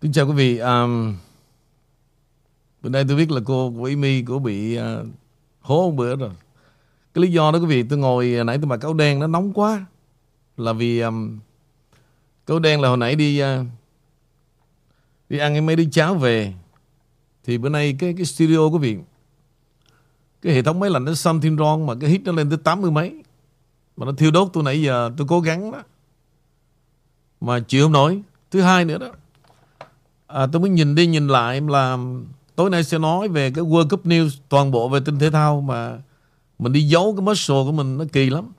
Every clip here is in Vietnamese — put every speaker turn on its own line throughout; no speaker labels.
Kính chào quý vị. Um, bữa nay tôi biết là cô của Amy của bị uh, hố một bữa rồi. Cái lý do đó quý vị, tôi ngồi à, nãy tôi mặc áo đen nó nóng quá. Là vì um, áo đen là hồi nãy đi uh, đi ăn mấy đứa cháo về. Thì bữa nay cái cái studio quý vị cái hệ thống máy lạnh nó something wrong mà cái hit nó lên tới 80 mấy. Mà nó thiêu đốt tôi nãy giờ tôi cố gắng đó. Mà chịu không nổi. Thứ hai nữa đó à, tôi mới nhìn đi nhìn lại là tối nay sẽ nói về cái World Cup News toàn bộ về tin thể thao mà mình đi giấu cái muscle của mình nó kỳ lắm.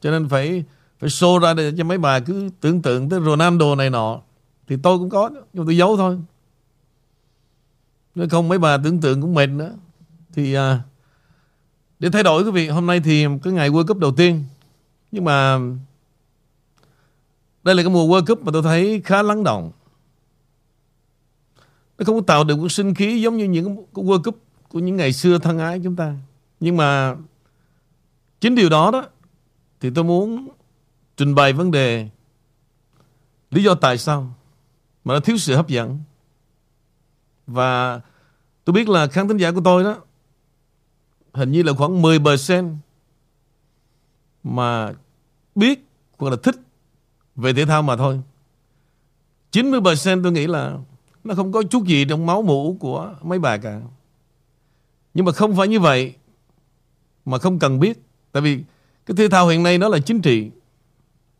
Cho nên phải phải show ra để cho mấy bà cứ tưởng tượng tới Ronaldo này nọ. Thì tôi cũng có nhưng tôi giấu thôi. Nếu không mấy bà tưởng tượng cũng mệt nữa. Thì à, để thay đổi quý vị hôm nay thì cái ngày World Cup đầu tiên. Nhưng mà đây là cái mùa World Cup mà tôi thấy khá lắng động nó không có tạo được một sinh khí giống như những cái World Cup của những ngày xưa thân ái chúng ta. Nhưng mà chính điều đó đó, thì tôi muốn trình bày vấn đề lý do tại sao mà nó thiếu sự hấp dẫn. Và tôi biết là khán thính giả của tôi đó, hình như là khoảng 10% mà biết hoặc là thích về thể thao mà thôi. 90% tôi nghĩ là nó không có chút gì trong máu mũ của mấy bà cả. Nhưng mà không phải như vậy mà không cần biết. Tại vì cái thể thao hiện nay nó là chính trị.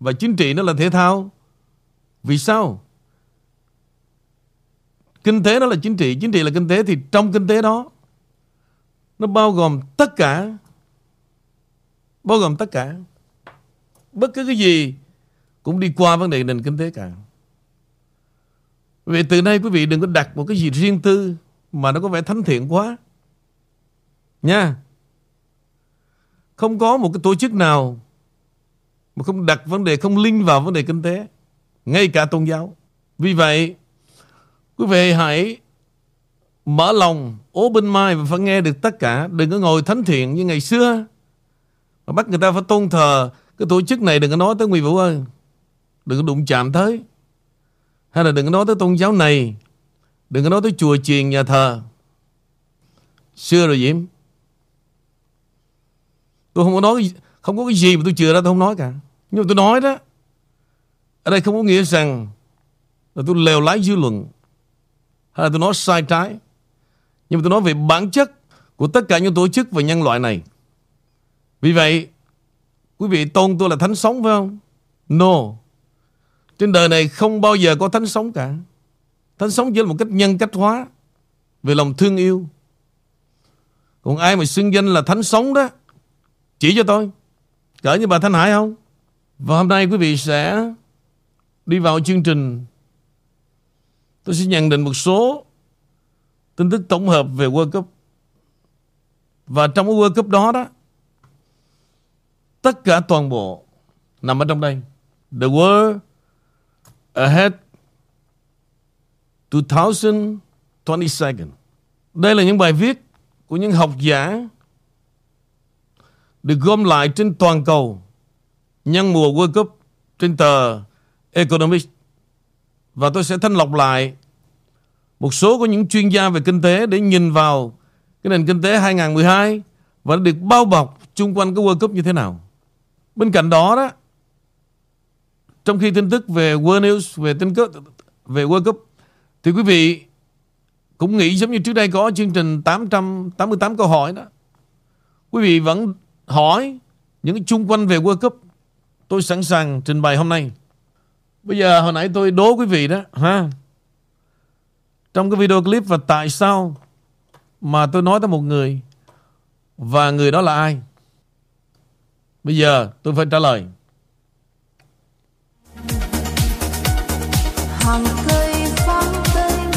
Và chính trị nó là thể thao. Vì sao? Kinh tế nó là chính trị, chính trị là kinh tế thì trong kinh tế đó nó bao gồm tất cả bao gồm tất cả bất cứ cái gì cũng đi qua vấn đề nền kinh tế cả. Vì từ nay quý vị đừng có đặt một cái gì riêng tư mà nó có vẻ thánh thiện quá. Nha. Không có một cái tổ chức nào mà không đặt vấn đề, không linh vào vấn đề kinh tế. Ngay cả tôn giáo. Vì vậy, quý vị hãy mở lòng, open mind và phải nghe được tất cả. Đừng có ngồi thánh thiện như ngày xưa. Mà bắt người ta phải tôn thờ cái tổ chức này đừng có nói tới Nguy Vũ ơi. Đừng có đụng chạm tới. Hay là đừng có nói tới tôn giáo này. Đừng có nói tới chùa chiền nhà thờ. Xưa rồi Diễm. Tôi không có nói, Không có cái gì mà tôi chừa ra tôi không nói cả. Nhưng mà tôi nói đó, Ở đây không có nghĩa rằng Là tôi lèo lái dư luận, Hay là tôi nói sai trái. Nhưng mà tôi nói về bản chất Của tất cả những tổ chức và nhân loại này. Vì vậy, Quý vị tôn tôi là thánh sống phải không? No trên đời này không bao giờ có thánh sống cả. Thánh sống chỉ là một cách nhân cách hóa về lòng thương yêu. Còn ai mà xưng danh là thánh sống đó, chỉ cho tôi. Cỡ như bà Thanh Hải không? Và hôm nay quý vị sẽ đi vào chương trình. Tôi sẽ nhận định một số tin tức tổng hợp về World Cup. Và trong cái World Cup đó đó, tất cả toàn bộ nằm ở trong đây. The World ahead 2022. Đây là những bài viết của những học giả được gom lại trên toàn cầu nhân mùa World Cup trên tờ Economics. Và tôi sẽ thanh lọc lại một số của những chuyên gia về kinh tế để nhìn vào cái nền kinh tế 2012 và được bao bọc chung quanh cái World Cup như thế nào. Bên cạnh đó đó trong khi tin tức về World News, về tin tức về World Cup, thì quý vị cũng nghĩ giống như trước đây có chương trình 888 câu hỏi đó. Quý vị vẫn hỏi những cái chung quanh về World Cup. Tôi sẵn sàng trình bày hôm nay. Bây giờ hồi nãy tôi đố quý vị đó ha. Trong cái video clip và tại sao mà tôi nói tới một người và người đó là ai? Bây giờ tôi phải trả lời. Hàng cây vắng tênh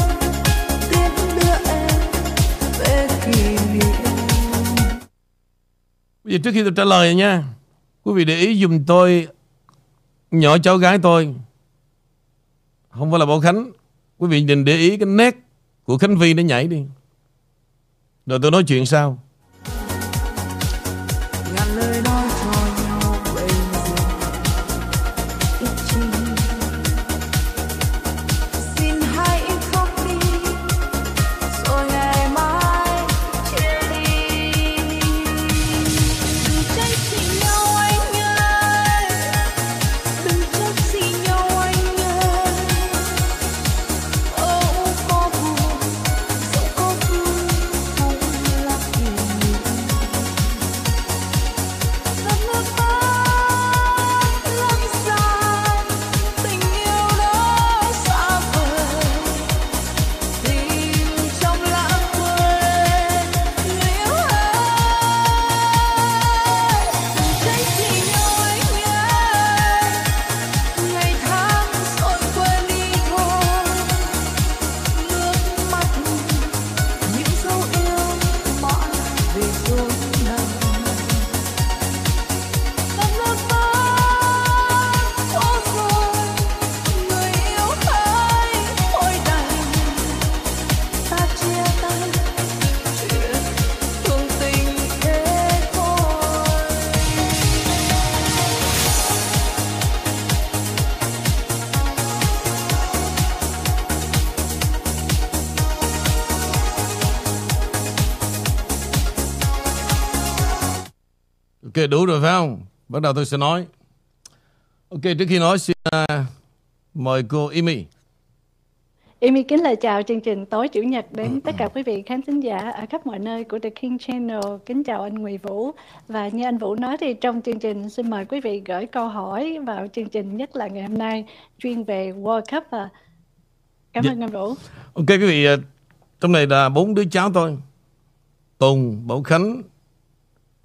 tiễn đưa em về kỷ niệm. Bây giờ trước khi tôi trả lời nha, Quý vị để ý dùm tôi Nhỏ cháu gái tôi. Không phải là Bảo Khánh. Quý vị nhìn để ý cái nét Của Khánh Vi nó nhảy đi. Rồi tôi nói chuyện sau. Đủ rồi phải không? Bắt đầu tôi sẽ nói. Ok, trước khi nói xin uh, mời cô Amy.
Amy kính lời chào chương trình tối chủ nhật đến tất cả quý vị khán thính giả ở khắp mọi nơi của The King Channel. Kính chào anh Nguyễn Vũ và như anh Vũ nói thì trong chương trình xin mời quý vị gửi câu hỏi vào chương trình nhất là ngày hôm nay chuyên về World Cup và cảm
Dạ.
ơn anh Vũ.
Ok quý vị, ờ, trong này là bốn đứa cháu tôi. Tùng, Bảo Khánh,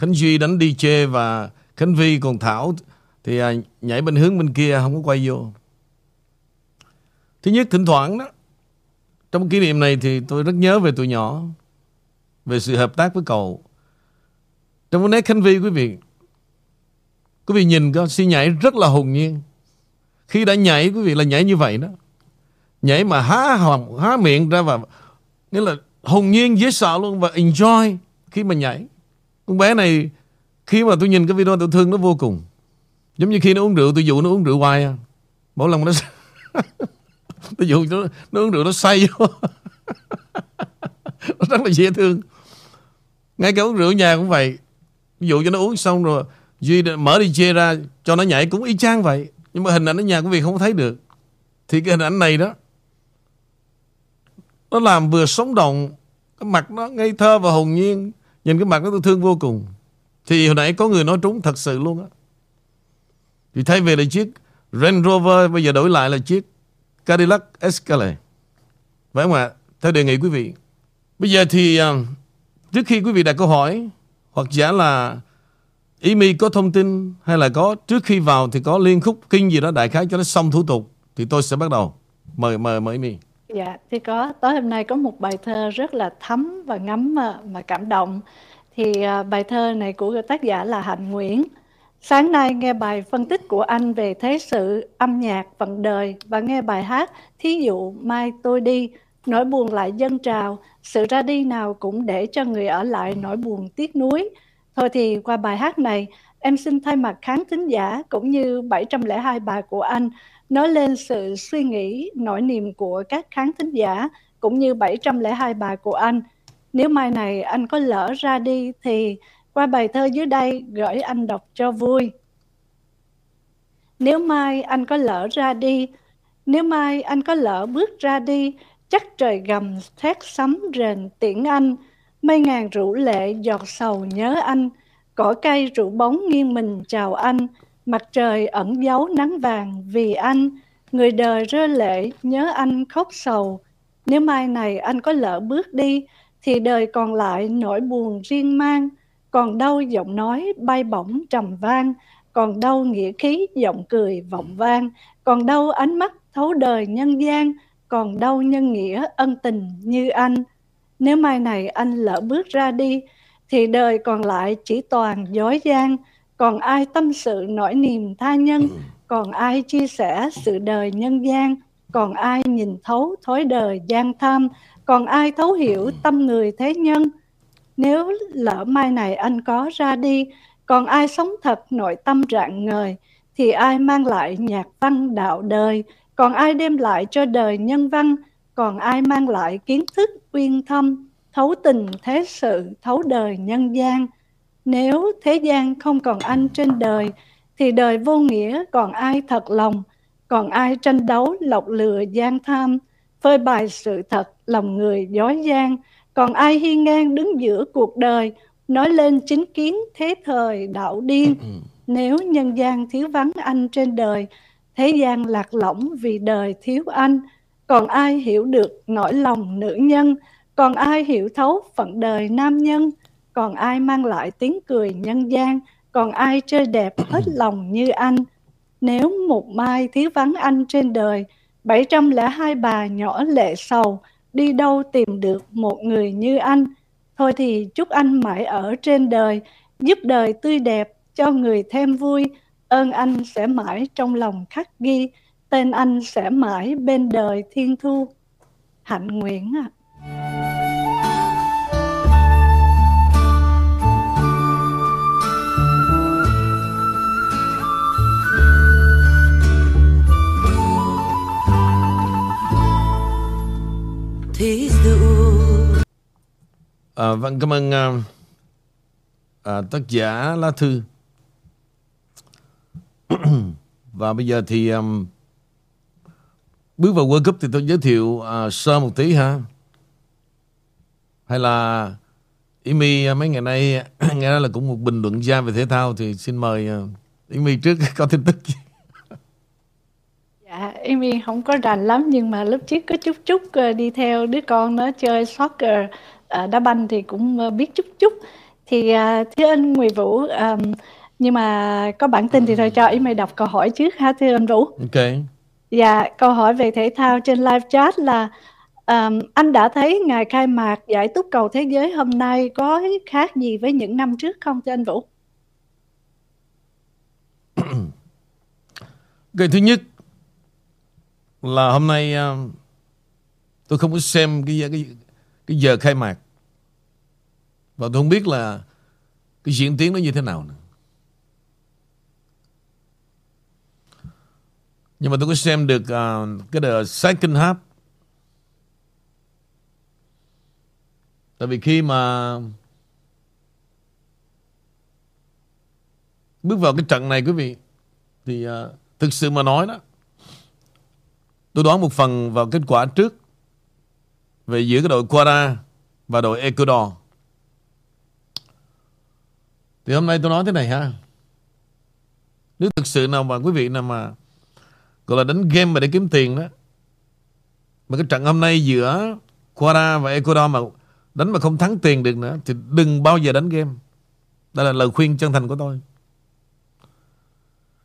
Khánh Duy đánh DJ và Khánh Vi còn Thảo thì à, nhảy bên hướng bên kia không có quay vô. Thứ nhất thỉnh thoảng đó trong kỷ niệm này thì tôi rất nhớ về tụi nhỏ về sự hợp tác với cậu. Trong cái đề Khánh Vi quý vị quý vị nhìn có suy nhảy rất là hồn nhiên. Khi đã nhảy quý vị là nhảy như vậy đó nhảy mà há hòm há miệng ra và nghĩa là hồn nhiên dễ sợ luôn và enjoy khi mà nhảy con bé này khi mà tôi nhìn cái video tôi thương nó vô cùng. Giống như khi nó uống rượu tôi dụ nó uống rượu hoài à. mỗi lần nó tôi dụ nó, nó uống rượu nó say vô. Nó rất là dễ thương. Ngay cả uống rượu ở nhà cũng vậy. Ví dụ cho nó uống xong rồi duy mở đi chê ra cho nó nhảy cũng y chang vậy. Nhưng mà hình ảnh ở nhà cũng vì không thấy được. Thì cái hình ảnh này đó nó làm vừa sống động cái mặt nó ngây thơ và hồn nhiên nhìn cái mặt nó tôi thương vô cùng. Thì hồi nãy có người nói trúng thật sự luôn á. Thì thay vì là chiếc Range Rover, bây giờ đổi lại là chiếc Cadillac Escalade. Phải không ạ? Theo đề nghị quý vị. Bây giờ thì à, trước khi quý vị đặt câu hỏi, hoặc giả là Imi có thông tin hay là có, trước khi vào thì có liên khúc kinh gì đó đại khái cho nó xong thủ tục, thì tôi sẽ bắt đầu. Mời mời mời Imi
Dạ, thì có tối hôm nay có một bài thơ rất là thấm và ngấm mà, mà cảm động. Thì à, bài thơ này của tác giả là Hạnh Nguyễn. Sáng nay nghe bài phân tích của anh về thế sự, âm nhạc, vận đời và nghe bài hát Thí dụ mai tôi đi, nỗi buồn lại dâng trào, sự ra đi nào cũng để cho người ở lại nỗi buồn tiếc nuối. Thôi thì qua bài hát này, em xin thay mặt khán thính giả cũng như 702 bài của anh nói lên sự suy nghĩ, nỗi niềm của các khán thính giả cũng như 702 bài của anh. Nếu mai này anh có lỡ ra đi thì qua bài thơ dưới đây gửi anh đọc cho vui. Nếu mai anh có lỡ ra đi, nếu mai anh có lỡ bước ra đi, chắc trời gầm thét sấm rền tiễn anh, mây ngàn rủ lệ giọt sầu nhớ anh, cỏ cây rủ bóng nghiêng mình chào anh, mặt trời ẩn giấu nắng vàng vì anh, người đời rơi lệ nhớ anh khóc sầu. Nếu mai này anh có lỡ bước đi, thì đời còn lại nỗi buồn riêng mang, còn đâu giọng nói bay bổng trầm vang, còn đâu nghĩa khí giọng cười vọng vang, còn đâu ánh mắt thấu đời nhân gian, còn đâu nhân nghĩa ân tình như anh. Nếu mai này anh lỡ bước ra đi, thì đời còn lại chỉ toàn dối gian, còn ai tâm sự nỗi niềm tha nhân, còn ai chia sẻ sự đời nhân gian, còn ai nhìn thấu thói đời gian tham, còn ai thấu hiểu tâm người thế nhân. Nếu lỡ mai này anh có ra đi, còn ai sống thật nội tâm rạng ngời, thì ai mang lại nhạc văn đạo đời, còn ai đem lại cho đời nhân văn, còn ai mang lại kiến thức uyên thâm, thấu tình thế sự, thấu đời nhân gian. Nếu thế gian không còn anh trên đời, thì đời vô nghĩa còn ai thật lòng, còn ai tranh đấu lọc lừa gian tham, phơi bày sự thật lòng người dối gian, còn ai hiên ngang đứng giữa cuộc đời, nói lên chính kiến thế thời đạo điên. Nếu nhân gian thiếu vắng anh trên đời, thế gian lạc lõng vì đời thiếu anh, còn ai hiểu được nỗi lòng nữ nhân, còn ai hiểu thấu phận đời nam nhân, còn ai mang lại tiếng cười nhân gian, còn ai chơi đẹp hết lòng như anh. Nếu một mai thiếu vắng anh trên đời, 702 bà nhỏ lệ sầu, đi đâu tìm được một người như anh. Thôi thì chúc anh mãi ở trên đời, giúp đời tươi đẹp, cho người thêm vui. Ơn anh sẽ mãi trong lòng khắc ghi, tên anh sẽ mãi bên đời thiên thu. Hạnh Nguyễn ạ.
Thí dụ
À, vâng cảm ơn à, à, tác giả lá thư Và bây giờ thì um, bước vào World Cup thì tôi giới thiệu uh, sơ một tí ha. Hay là Imi à, mấy ngày nay nghe nói là cũng một bình luận gia về thể thao thì xin mời uh, Imi trước có tin tức gì?
Dạ, Amy không có rành lắm nhưng mà lúc trước có chút chút ờ, đi theo đứa con nó chơi soccer ờ, đá banh thì cũng ờ, biết chút chút. Thì thưa anh Nguyễn Vũ nhưng mà có bản tin thì thôi cho Amy đọc câu hỏi trước ha thưa anh Vũ.
Ok.
Dạ, câu hỏi về thể thao trên live chat là ờm, anh đã thấy ngày khai mạc giải túc cầu thế giới hôm nay có khác gì với những năm trước không thưa anh Vũ?
Cái thứ nhất là hôm nay ờ, tôi không có xem cái cái cái giờ khai mạc và tôi không biết là cái diễn tiến nó như thế nào nữa. Nhưng mà tôi có xem được uh, cái the second half. Tại vì khi mà bước vào cái trận này quý vị thì uh, thực sự mà nói đó Tôi đoán một phần vào kết quả trước, về giữa cái đội Quara và đội Ecuador. Thì hôm nay tôi nói thế này ha. Nếu thực sự nào mà quý vị nào mà, gọi là đánh game mà để kiếm tiền đó, mà cái trận hôm nay giữa Quara và Ecuador mà đánh mà không thắng tiền được nữa, thì đừng bao giờ đánh game. Đây là lời khuyên chân thành của tôi.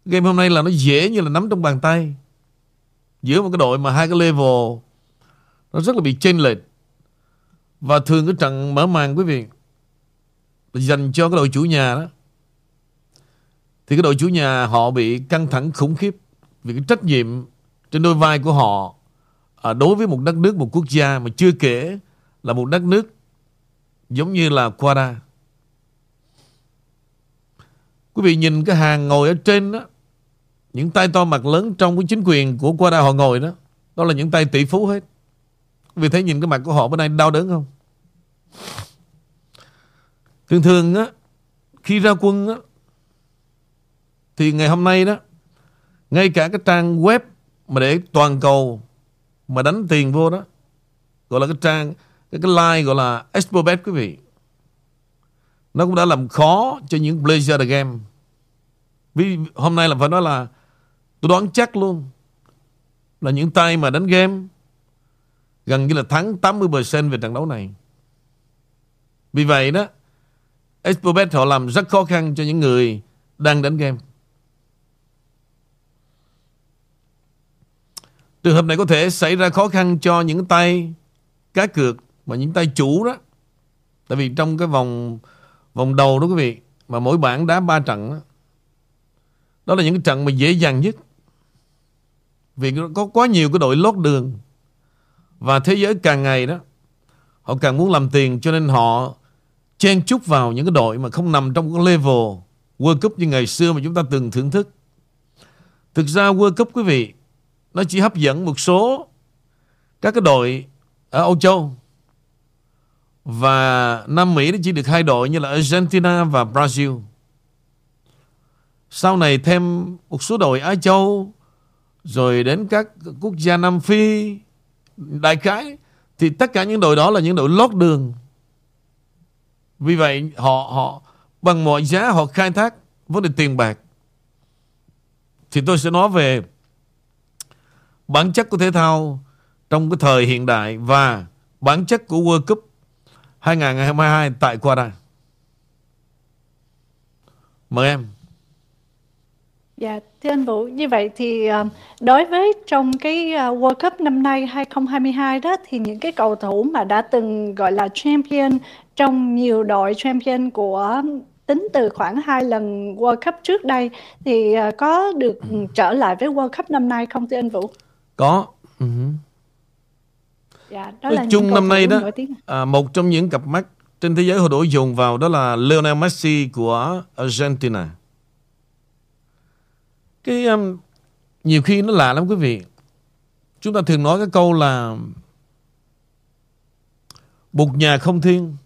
Game hôm nay là nó dễ như là nắm trong bàn tay giữa một cái đội mà hai cái level nó rất là bị chênh lệch. Và thường cái trận mở màn quý vị dành cho cái đội chủ nhà đó thì cái đội chủ nhà họ bị căng thẳng khủng khiếp vì cái trách nhiệm trên đôi vai của họ à, đối với một đất nước một quốc gia mà chưa kể là một đất nước giống như là Quara quý vị nhìn cái hàng ngồi ở trên đó những tay to mặt lớn trong cái chính quyền của Quada họ ngồi đó Đó là những tay tỷ phú hết. Vì thế nhìn cái mặt của họ bữa nay đau đớn không? Thường thường á Khi ra quân á Thì ngày hôm nay đó Ngay cả cái trang web Mà để toàn cầu Mà đánh tiền vô đó Gọi là cái trang Cái, cái line gọi là Expobet quý vị Nó cũng đã làm khó cho những pleasure the game. Vì hôm nay là phải nói là Tôi đoán chắc luôn là những tay mà đánh game gần như là thắng 80% về trận đấu này. Vì vậy đó, Expobet họ làm rất khó khăn cho những người đang đánh game. Trường hợp này có thể xảy ra khó khăn cho những tay cá cược và những tay chủ đó. Tại vì trong cái vòng vòng đầu đó quý vị, mà mỗi bảng đá 3 trận đó, đó là những cái trận mà dễ dàng nhất. Vì có quá nhiều cái đội lót đường. Và thế giới càng ngày đó, Họ càng muốn làm tiền, Cho nên họ chen chúc vào những cái đội Mà không nằm trong cái level World Cup như ngày xưa mà chúng ta từng thưởng thức. Thực ra World Cup, quý vị, Nó chỉ hấp dẫn một số Các cái đội Ở Âu Châu. Và Nam Mỹ nó chỉ được hai đội Như là Argentina và Brazil. Sau này thêm một số đội Á Châu rồi đến các quốc gia Nam Phi, đại khái thì tất cả những đội đó là những đội lót đường. Vì vậy họ họ bằng mọi giá họ khai thác vấn đề tiền bạc. Thì tôi sẽ nói về bản chất của thể thao trong cái thời hiện đại và bản chất của World Cup 2022 tại Qatar. Mời em.
Dạ, thưa anh Vũ, như vậy thì ờ, đối với trong cái ờ, World Cup năm nay 2022 đó thì những cái cầu thủ mà đã từng gọi là champion trong nhiều đội champion của tính từ khoảng hai lần World Cup trước đây thì ờ, có được trở lại với World Cup năm nay không thưa anh Vũ?
Có. Uh-huh.
Dạ, đó là
chung năm nay đó à, một trong những cặp mắt trên thế giới họ đổ dùng vào đó là Lionel Messi của Argentina. Cái um, nhiều khi nó lạ lắm quý vị. Chúng ta thường nói cái câu là bục nhà không thiên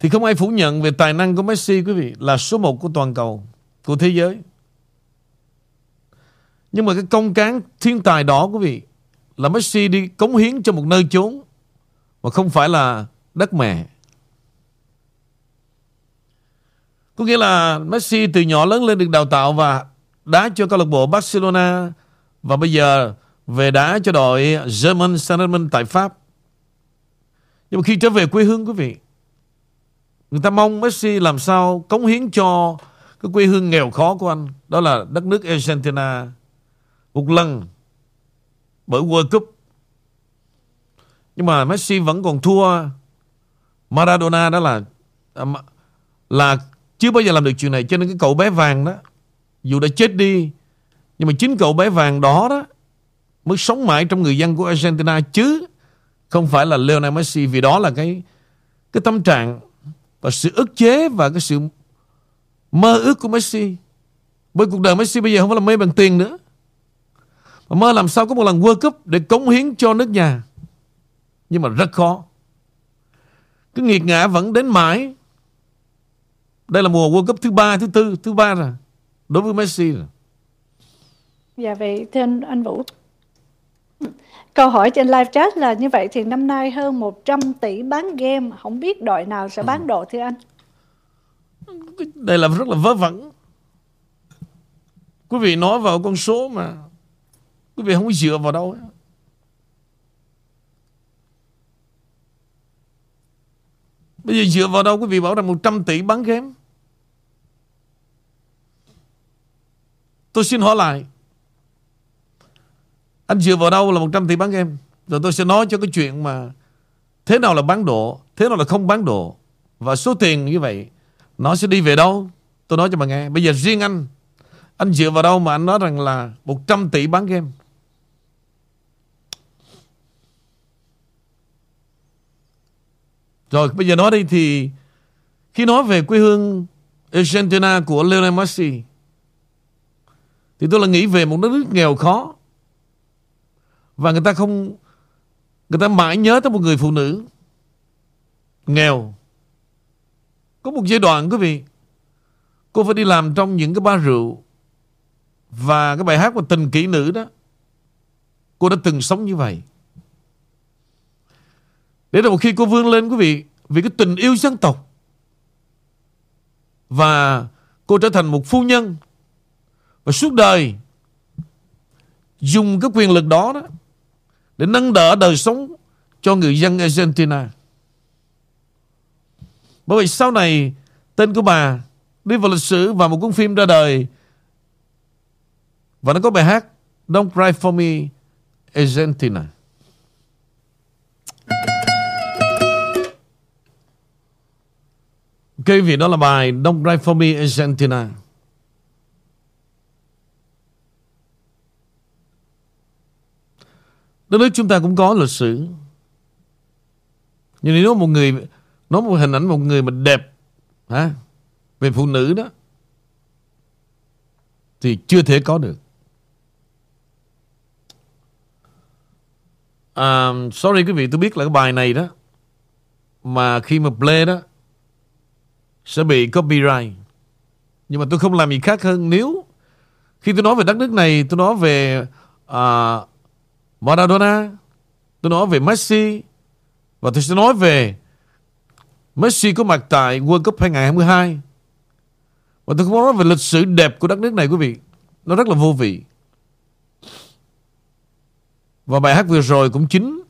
Thì không ai phủ nhận về tài năng của Messi quý vị Là số một của toàn cầu của thế giới. Nhưng mà cái công cán thiên tài đó quý vị là Messi đi cống hiến cho một nơi chốn mà không phải là đất mẹ. Có nghĩa là Messi từ nhỏ lớn lên được đào tạo và đá cho câu lạc bộ Barcelona và bây giờ về đá cho đội German Saint tại Pháp. Nhưng mà khi trở về quê hương quý vị, người ta mong Messi làm sao cống hiến cho cái quê hương nghèo khó của anh, đó là đất nước Argentina một lần bởi World Cup. Nhưng mà Messi vẫn còn thua Maradona đó là à, là chưa bao giờ làm được chuyện này, cho nên cái cậu bé vàng đó, dù đã chết đi, nhưng mà chính cậu bé vàng đó đó mới sống mãi trong người dân của Argentina chứ không phải là Lionel Messi, vì đó là cái cái tâm trạng và sự ức chế và cái sự mơ ước của Messi. Bởi cuộc đời Messi bây giờ không phải là mê bằng tiền nữa. Mà mơ làm sao có một lần World Cup để cống hiến cho nước nhà. Nhưng mà rất khó. Cái nghiệt ngã vẫn đến mãi. Đây là mùa World Cup thứ ba, thứ tư, thứ ba rồi. Đối với Messi rồi.
Dạ vậy thưa anh, anh Vũ Câu hỏi trên live chat là như vậy thì năm nay hơn 100 tỷ bán game, không biết đội nào sẽ bán độ thưa anh?
Đây là rất là vớ vẩn. Quý vị nói vào con số mà quý vị không dựa vào đâu. Bây giờ dựa vào đâu quý vị bảo rằng 100 tỷ bán game? Tôi xin hỏi lại, anh dựa vào đâu là 100 tỷ bán game Rồi tôi sẽ nói cho cái chuyện mà Thế nào là bán độ Thế nào là không bán độ Và số tiền như vậy, Nó sẽ đi về đâu? Tôi nói cho bà nghe. Bây giờ riêng anh Anh dựa vào đâu mà anh nói rằng là 100 tỷ bán game Rồi, bây giờ nói đi thì Khi nói về quê hương Argentina của Lionel Messi, Thì tôi là nghĩ về một đất nước nghèo khó. Và người ta không, Người ta mãi nhớ tới một người phụ nữ Nghèo. Có một giai đoạn, quý vị, Cô phải đi làm trong những cái bar rượu Và cái bài hát của tình kỹ nữ đó. Cô đã từng sống như vậy. Để rồi một khi cô vươn lên, quý vị, Vì cái tình yêu dân tộc, Và cô trở thành một phu nhân, Và suốt đời Dùng cái quyền lực đó đó để nâng đỡ đời sống cho người dân Argentina. Bởi vì sau này, tên của bà đi vào lịch sử và một cuốn phim ra đời, và nó có bài hát Don't Cry For Me, Argentina. Cái vị đó là bài Don't Cry For Me Argentina. Đất nước chúng ta cũng có lịch sử Nhưng nếu một người Nói một hình ảnh một người mà đẹp hả, Về phụ nữ đó Thì chưa thể có được um, Sorry quý vị tôi biết là cái bài này đó Mà khi mà play đó sẽ bị copyright. Nhưng mà tôi không làm gì khác hơn Nếu Khi tôi nói về đất nước này Tôi nói về uh, Maradona Tôi nói về Messi Và tôi sẽ nói về Messi có mặt tại World Cup 2022 Và tôi không nói về lịch sử đẹp của đất nước này quý vị. Nó rất là vô vị. Và bài hát vừa rồi cũng chính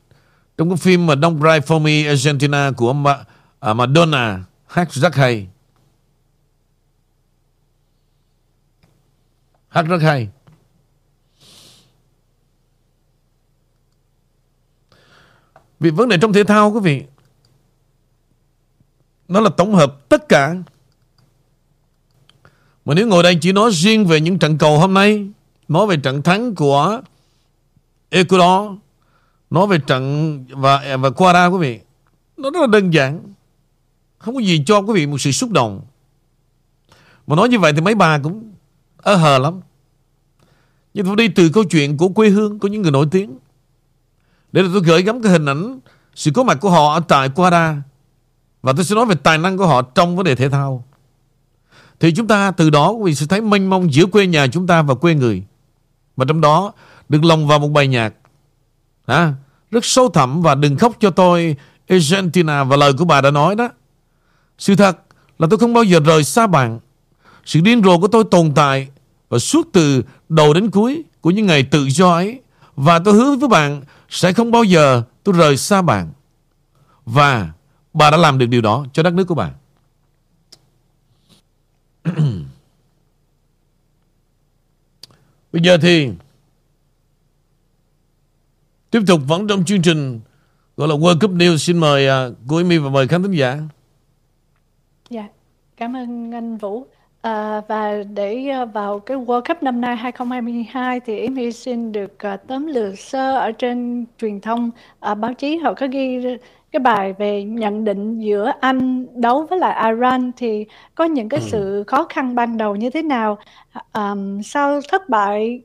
Trong cái phim mà Don't Cry For Me Argentina của Ma, à, Madonna. Hát rất hay. Hát rất hay. Vì vấn đề trong thể thao, quý vị, Nó là tổng hợp tất cả. Mà nếu ngồi đây chỉ nói riêng về những trận cầu hôm nay, Nói về trận thắng của Ecuador, Nói về trận và và Quara quý vị, Nó rất là đơn giản. Không có gì cho quý vị một sự xúc động. Mà nói như vậy thì mấy bà cũng ơ hờ lắm. Nhưng tôi đi từ câu chuyện của quê hương Của những người nổi tiếng. Để tôi gửi gắm cái hình ảnh Sự có mặt của họ ở tại Quara. Và tôi sẽ nói về tài năng của họ Trong vấn đề thể thao. Thì chúng ta từ đó quý vị sẽ thấy mênh mông giữa quê nhà chúng ta và quê người. Và trong đó được lồng vào một bài nhạc. À, rất sâu thẳm và đừng khóc cho tôi Argentina. Và lời của bà đã nói đó. Sự thật là tôi không bao giờ rời xa bạn. Sự điên rồ của tôi tồn tại và suốt từ đầu đến cuối của những ngày tự do ấy. Và tôi hứa với bạn sẽ không bao giờ tôi rời xa bạn. Và bà đã làm được điều đó cho đất nước của bạn. Bây giờ thì tiếp tục vẫn trong chương trình gọi là World Cup News xin mời uh, cô Amy và mời khán thính giả.
Dạ, cảm ơn anh Vũ. À, và để uh, vào cái World Cup năm nay 2022 thì Amy xin được uh, tóm lược sơ ở trên truyền thông uh, báo chí họ có ghi cái bài về nhận định giữa Anh đấu với lại Iran thì có những cái ừ. sự khó khăn ban đầu như thế nào um, sau thất bại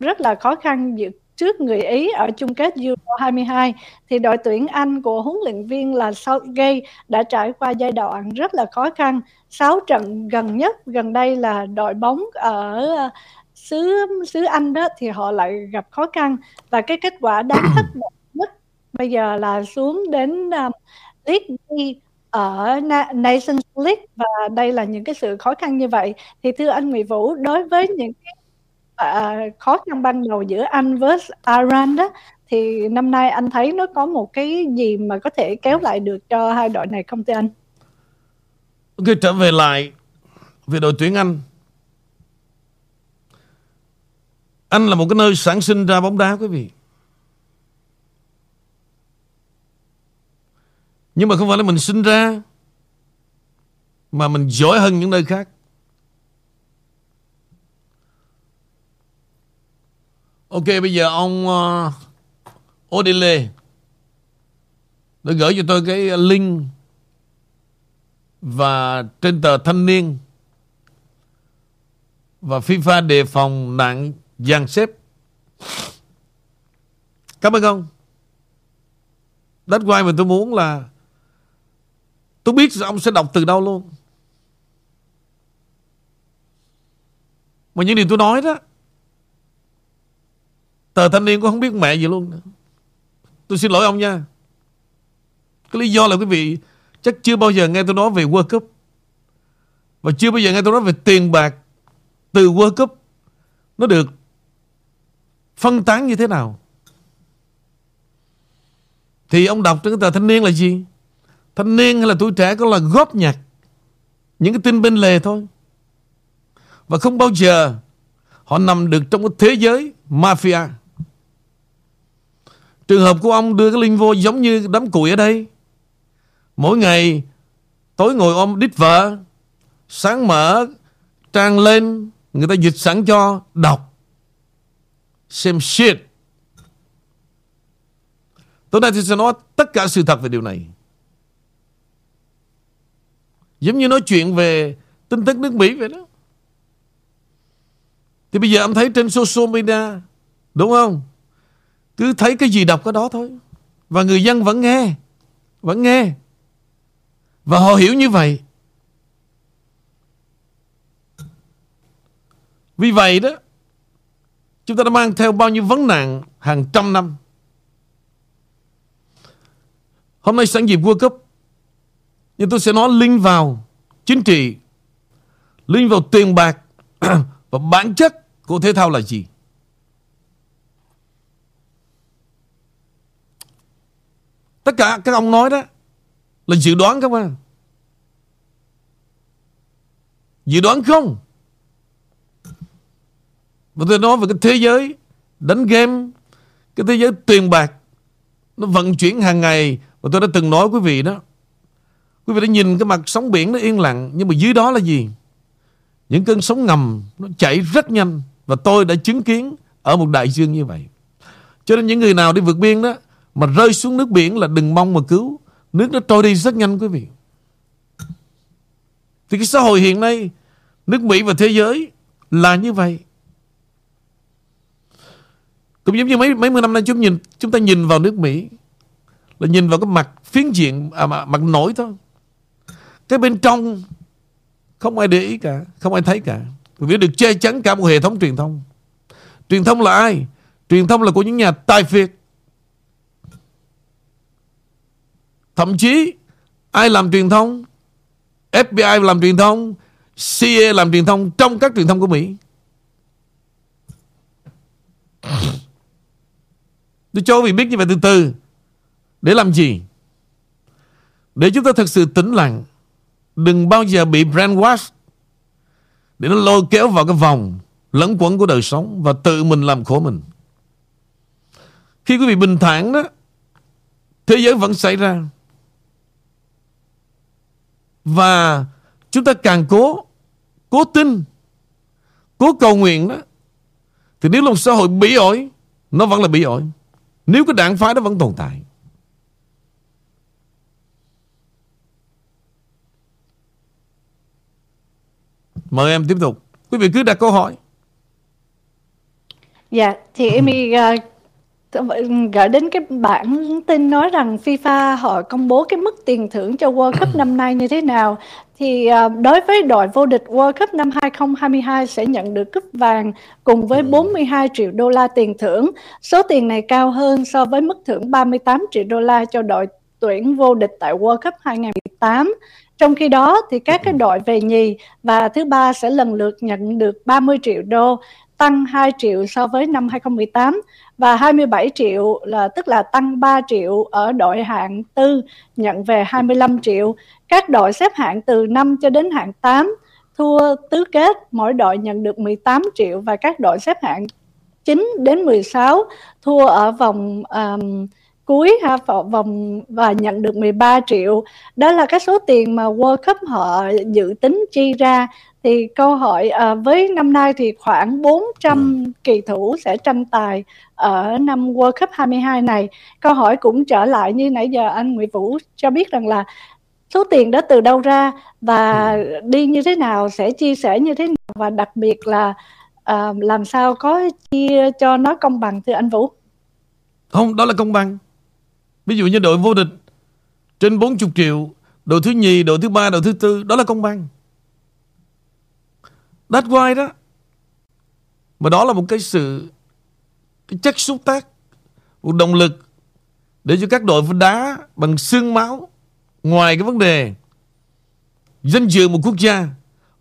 rất là khó khăn trước người Ý ở chung kết Euro 22 thì đội tuyển Anh của huấn luyện viên là Southgate đã trải qua giai đoạn rất là khó khăn. 6 trận gần nhất gần đây là đội bóng ở ờ, xứ xứ Anh đó thì họ lại gặp khó khăn và cái kết quả đáng thất vọng nhất bây giờ là xuống đến um, League B ở Nations League và đây là những cái sự khó khăn như vậy thì thưa anh Nguyễn Vũ đối với những cái à, khó khăn ban đầu giữa Anh với Iran đó thì năm nay anh thấy nó có một cái gì mà có thể kéo lại được cho hai đội này không thưa anh?
Ok trở về lại về đội tuyển Anh. Anh là một cái nơi sản sinh ra bóng đá quý vị. Nhưng mà không phải là mình sinh ra mà mình giỏi hơn những nơi khác. Ok bây giờ ông uh, Odile đã gửi cho tôi cái link và trên tờ thanh niên và FIFA đề phòng nạn dàn xếp. Cảm ơn ông. That's why mà tôi muốn là tôi biết ông sẽ đọc từ đâu luôn. Mà những điều tôi nói đó Tờ thanh niên cũng không biết mẹ gì luôn. Nữa. Tôi xin lỗi ông nha. Cái lý do là quý vị Chắc chưa bao giờ nghe tôi nói về World Cup. Và chưa bao giờ nghe tôi nói về tiền bạc Từ World Cup Nó được Phân tán như thế nào. Thì ông đọc trên cái tờ thanh niên là gì? Thanh niên hay là tuổi trẻ Có là góp nhặt Những cái tin bên lề thôi. Và không bao giờ Họ nằm được trong cái thế giới Mafia. Trường hợp của ông đưa cái linh vô giống như đám củi ở đây. Mỗi ngày tối ngồi ôm đít vợ, sáng mở trang lên, người ta dịch sẵn cho đọc. Xem shit. Tối nay thì sẽ nói tất cả sự thật về điều này. Giống như nói chuyện về tin tức nước Mỹ vậy đó. Thì bây giờ ông thấy trên social media, đúng không? Cứ thấy cái gì đọc cái đó thôi. Và người dân vẫn nghe Vẫn nghe. Và họ hiểu như vậy. Vì vậy đó, Chúng ta đã mang theo bao nhiêu vấn nạn Hàng trăm năm. Hôm nay sẵn dịp World Cup Nhưng tôi sẽ nói, linh vào Chính trị. Linh vào tiền bạc Và bản chất của thể thao là gì? Tất cả các ông nói đó Là dự đoán các bạn. Dự đoán không? Và tôi nói về cái thế giới Đánh game, Cái thế giới tiền bạc, Nó vận chuyển hàng ngày. Và tôi đã từng nói quý vị đó. Quý vị đã nhìn cái mặt sóng biển nó yên lặng, Nhưng mà dưới đó là gì? Những cơn sóng ngầm Nó chảy rất nhanh Và tôi đã chứng kiến Ở một đại dương như vậy. Cho nên những người nào đi vượt biên đó mà rơi xuống nước biển là đừng mong mà cứu. Nước nó trôi đi rất nhanh quý vị. Thì cái xã hội hiện nay Nước Mỹ và thế giới Là như vậy. Cũng giống như mấy mấy mươi năm nay chúng nhìn chúng ta nhìn vào nước Mỹ là nhìn vào cái mặt phiến diện à, mặt, mặt nổi thôi. Cái bên trong Không ai để ý cả Không ai thấy cả. Vì được che chắn cả một hệ thống truyền thông. Truyền thông là ai? Truyền thông là của những nhà tài phiệt. Thậm chí, Ai làm truyền thông? FBI làm truyền thông CIA làm truyền thông Trong các truyền thông của Mỹ. Tôi cho quý vị biết như vậy từ từ. Để làm gì? Để chúng ta thật sự tĩnh lặng. Đừng bao giờ bị brainwash Để nó lôi kéo vào cái vòng Lẫn quẩn của đời sống Và tự mình làm khổ mình. Khi quý vị bình thản đó, Thế giới vẫn xảy ra. Và Chúng ta càng cố Cố tin Cố cầu nguyện đó Thì nếu là một xã hội bị ổi Nó vẫn là bị ổi. Nếu cái đảng phái nó vẫn tồn tại. Mời em tiếp tục. Quý vị cứ đặt câu hỏi.
Dạ thì em uh, gửi đến cái bản tin nói rằng FIFA họ công bố cái mức tiền thưởng cho World Cup năm nay như thế nào thì uh, đối với đội vô địch World Cup năm 2022 sẽ nhận được cúp vàng cùng với 42 triệu đô la tiền thưởng. Số tiền này cao hơn so với mức thưởng 38 triệu đô la cho đội tuyển vô địch tại World Cup 2018. Trong khi đó thì các cái đội về nhì và thứ ba sẽ lần lượt nhận được 30 triệu đô, tăng 2 triệu so với năm 2018 và 27 triệu là tức là tăng 3 triệu ở đội hạng tư nhận về 25 triệu. Các đội xếp hạng từ 5 cho đến hạng 8 thua tứ kết mỗi đội nhận được 18 triệu và các đội xếp hạng 9 đến 16 thua ở vòng um, cuối ha vòng và nhận được 13 triệu. Đó là cái số tiền mà World Cup họ dự tính chi ra thì câu hỏi à, với năm nay thì khoảng 400 ừ. kỳ thủ sẽ tranh tài ở năm World Cup 22 này. Câu hỏi cũng trở lại như nãy giờ anh Nguyễn Vũ cho biết rằng là số tiền đó từ đâu ra và ừ. đi như thế nào sẽ chia sẻ như thế nào và đặc biệt là à, làm sao có chia cho nó công bằng thưa anh Vũ?
Không, đó là công bằng. Ví dụ như đội vô địch trên 40 triệu, đội thứ nhì, đội thứ ba, đội thứ tư, đó là công bằng. That's why đó. Mà đó là một cái sự cái chất xúc tác, một động lực để cho các đội đá bằng xương máu ngoài cái vấn đề danh dự một quốc gia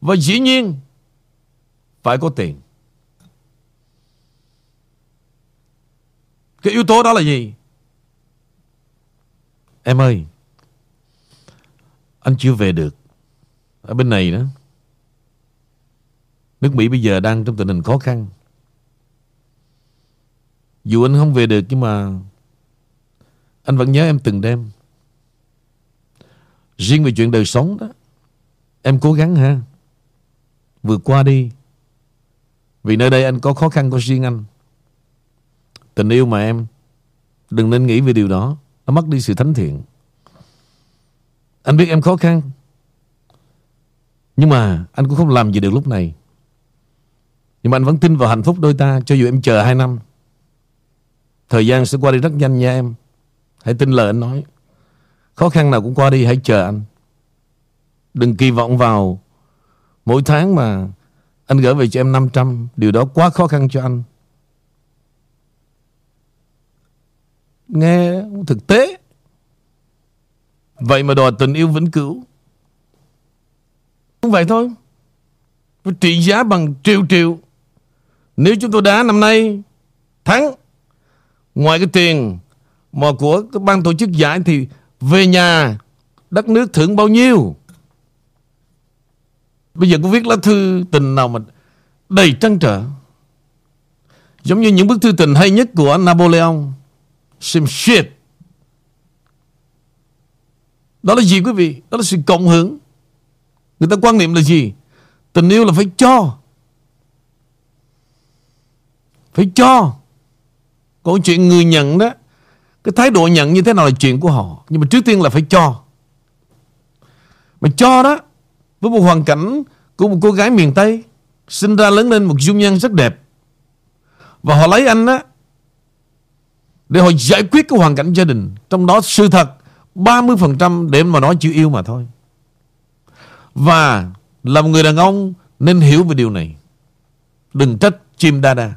và dĩ nhiên phải có tiền. Cái yếu tố đó là gì? Em ơi, anh chưa về được. Ở bên này đó, Nước Mỹ bây giờ đang trong tình hình khó khăn. Dù anh không về được, nhưng mà Anh vẫn nhớ em từng đêm. Riêng về chuyện đời sống đó, Em cố gắng ha, Vượt qua đi. Vì nơi đây anh có khó khăn của riêng anh. Tình yêu mà em, Đừng nên nghĩ về điều đó, Nó mất đi sự thánh thiện. Anh biết em khó khăn, Nhưng mà anh cũng không làm gì được lúc này nhưng mà anh vẫn tin vào hạnh phúc đôi ta, Cho dù em chờ 2 năm. Thời gian sẽ qua đi rất nhanh nha em. Hãy tin lời anh nói. Khó khăn nào cũng qua đi, hãy chờ anh. Đừng kỳ vọng vào Mỗi tháng mà Anh gửi về cho em 500 Điều đó quá khó khăn cho anh. Nghe thực tế. Vậy mà đòi tình yêu vĩnh cửu. Cũng vậy thôi. Trị giá bằng triệu triệu nếu chúng tôi đá năm nay, thắng ngoài cái tiền mà của cái ban tổ chức giải thì về nhà đất nước thưởng bao nhiêu? Bây giờ có viết lá thư tình nào mà đầy trăn trở. Giống như những bức thư tình hay nhất của Napoleon. Some shit. Đó là gì quý vị? Đó là sự cộng hưởng. Người ta quan niệm là gì? Tình yêu là phải cho. Phải cho. Còn chuyện người nhận đó, Cái thái độ nhận như thế nào là chuyện của họ. Nhưng mà trước tiên là phải cho. Mà cho đó, Với một hoàn cảnh của một cô gái miền Tây, Sinh ra lớn lên một dung nhan rất đẹp. Và họ lấy anh đó Để họ giải quyết cái hoàn cảnh gia đình. Trong đó sự thật 30% để mà nói chữ yêu mà thôi. Và Làm người đàn ông nên hiểu về điều này. Đừng trách chim đa đa.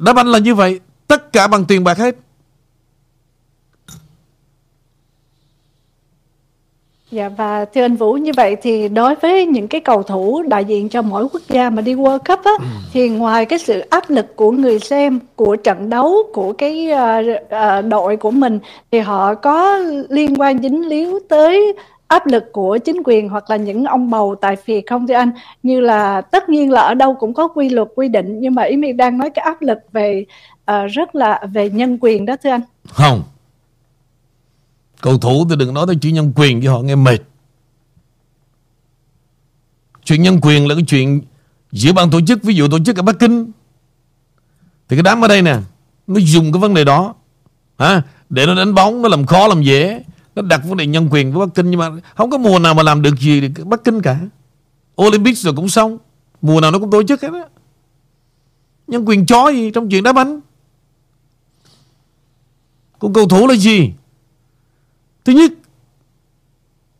Đáp anh là như vậy. Tất cả bằng tiền bạc hết.
Dạ và thưa anh Vũ như vậy thì đối với những cái cầu thủ đại diện cho mỗi quốc gia mà đi World Cup á ừ. thì ngoài cái sự áp lực của người xem của trận đấu của cái uh, uh, đội của mình thì họ có liên quan dính líu tới áp lực của chính quyền hoặc là những ông bầu tại phiệt không thưa anh như là tất nhiên là ở đâu cũng có quy luật quy định nhưng mà ý mình đang nói cái áp lực về uh, rất là về nhân quyền đó thưa anh.
Không. Cầu thủ thì đừng nói tới chuyện nhân quyền với họ nghe mệt. Chuyện nhân quyền là cái chuyện Giữa ban tổ chức Ví dụ tổ chức ở Bắc Kinh. Thì cái đám ở đây nè Nó dùng cái vấn đề đó ha, Để nó đánh bóng Nó làm khó làm dễ. Nó đặt vấn đề nhân quyền với Bắc Kinh, Nhưng mà không có mùa nào mà làm được gì được Bắc Kinh cả. Olympic rồi cũng xong. Mùa nào nó cũng tổ chức hết á. Nhân quyền chó gì trong chuyện đá banh? Còn cầu thủ là gì? Thứ nhất,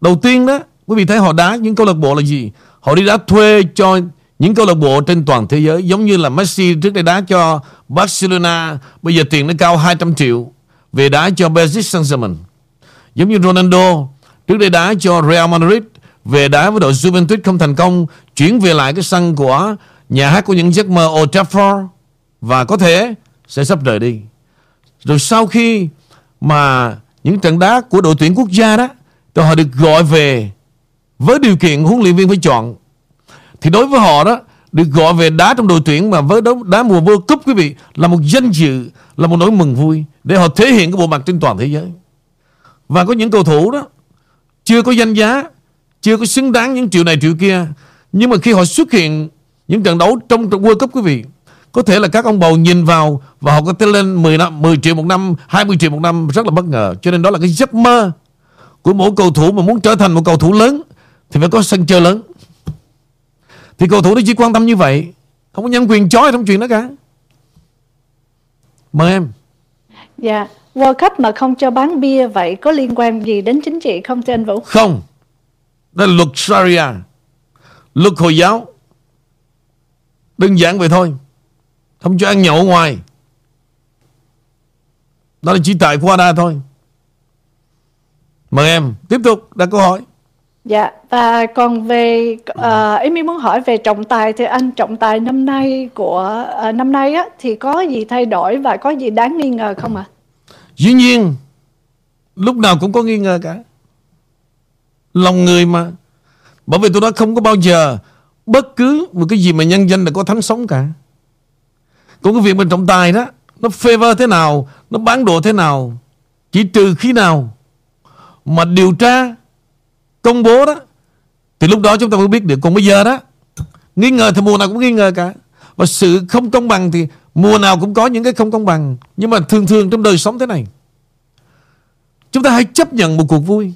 Đầu tiên đó, Quý vị thấy họ đá những câu lạc bộ là gì? Họ đi đá thuê cho những câu lạc bộ trên toàn thế giới, Giống như là Messi trước đây đá cho Barcelona, Bây giờ tiền nó cao 200 triệu. Về đá cho Paris Saint-Germain. Giống như Ronaldo, Trước đây đá cho Real Madrid, Về đá với đội Juventus không thành công, Chuyển về lại cái sân của Nhà hát của những giấc mơ Old Trafford Và có thể sẽ sắp rời đi. Rồi sau khi mà những trận đá của đội tuyển quốc gia đó, thì họ được gọi về với điều kiện huấn luyện viên phải chọn. Thì đối với họ đó, được gọi về đá trong đội tuyển mà với đấu đá mùa World Cup, quý vị, là một danh dự, là một nỗi mừng vui để họ thể hiện cái bộ mặt trên toàn thế giới và có những cầu thủ đó chưa có danh giá chưa có xứng đáng những triệu này triệu kia nhưng mà khi họ xuất hiện những trận đấu trong World Cup quý vị có thể là các ông bầu nhìn vào và họ có thể lên 10, năm, 10 triệu một năm, 20 triệu một năm rất là bất ngờ. Cho nên đó là cái giấc mơ của mỗi cầu thủ mà muốn trở thành một cầu thủ lớn thì phải có sân chơi lớn. Thì cầu thủ nó chỉ quan tâm như vậy. Không có nhân quyền chói trong chuyện đó cả. Mời em.
Dạ, World Cup mà không cho bán bia vậy có liên quan gì đến chính trị không thưa anh Vũ?
Không. Đó là luật Sharia. Luật Hồi giáo. Đơn giản vậy thôi. Không cho ăn nhậu ngoài Đó là chỉ tại Canada thôi Mời em tiếp tục đặt câu hỏi
Dạ và còn về uh, em muốn hỏi về trọng tài thì anh trọng tài năm nay của uh, năm nay á thì có gì thay đổi và có gì đáng nghi ngờ không ạ? À?
Dĩ nhiên, lúc nào cũng có nghi ngờ cả. Lòng người mà. Bởi vì tôi nói không có bao giờ bất cứ một cái gì mà nhân dân là có thánh sống cả. Cũng cái việc mình trọng tài đó, Nó favor thế nào, Nó bán đồ thế nào, Chỉ trừ khi nào Mà điều tra, Công bố đó, Thì lúc đó chúng ta mới biết được Còn bây giờ đó, Nghi ngờ thì mùa nào cũng nghi ngờ cả Và sự không công bằng thì Mùa nào cũng có những cái không công bằng Nhưng mà thường thường trong đời sống thế này Chúng ta hãy chấp nhận một cuộc vui.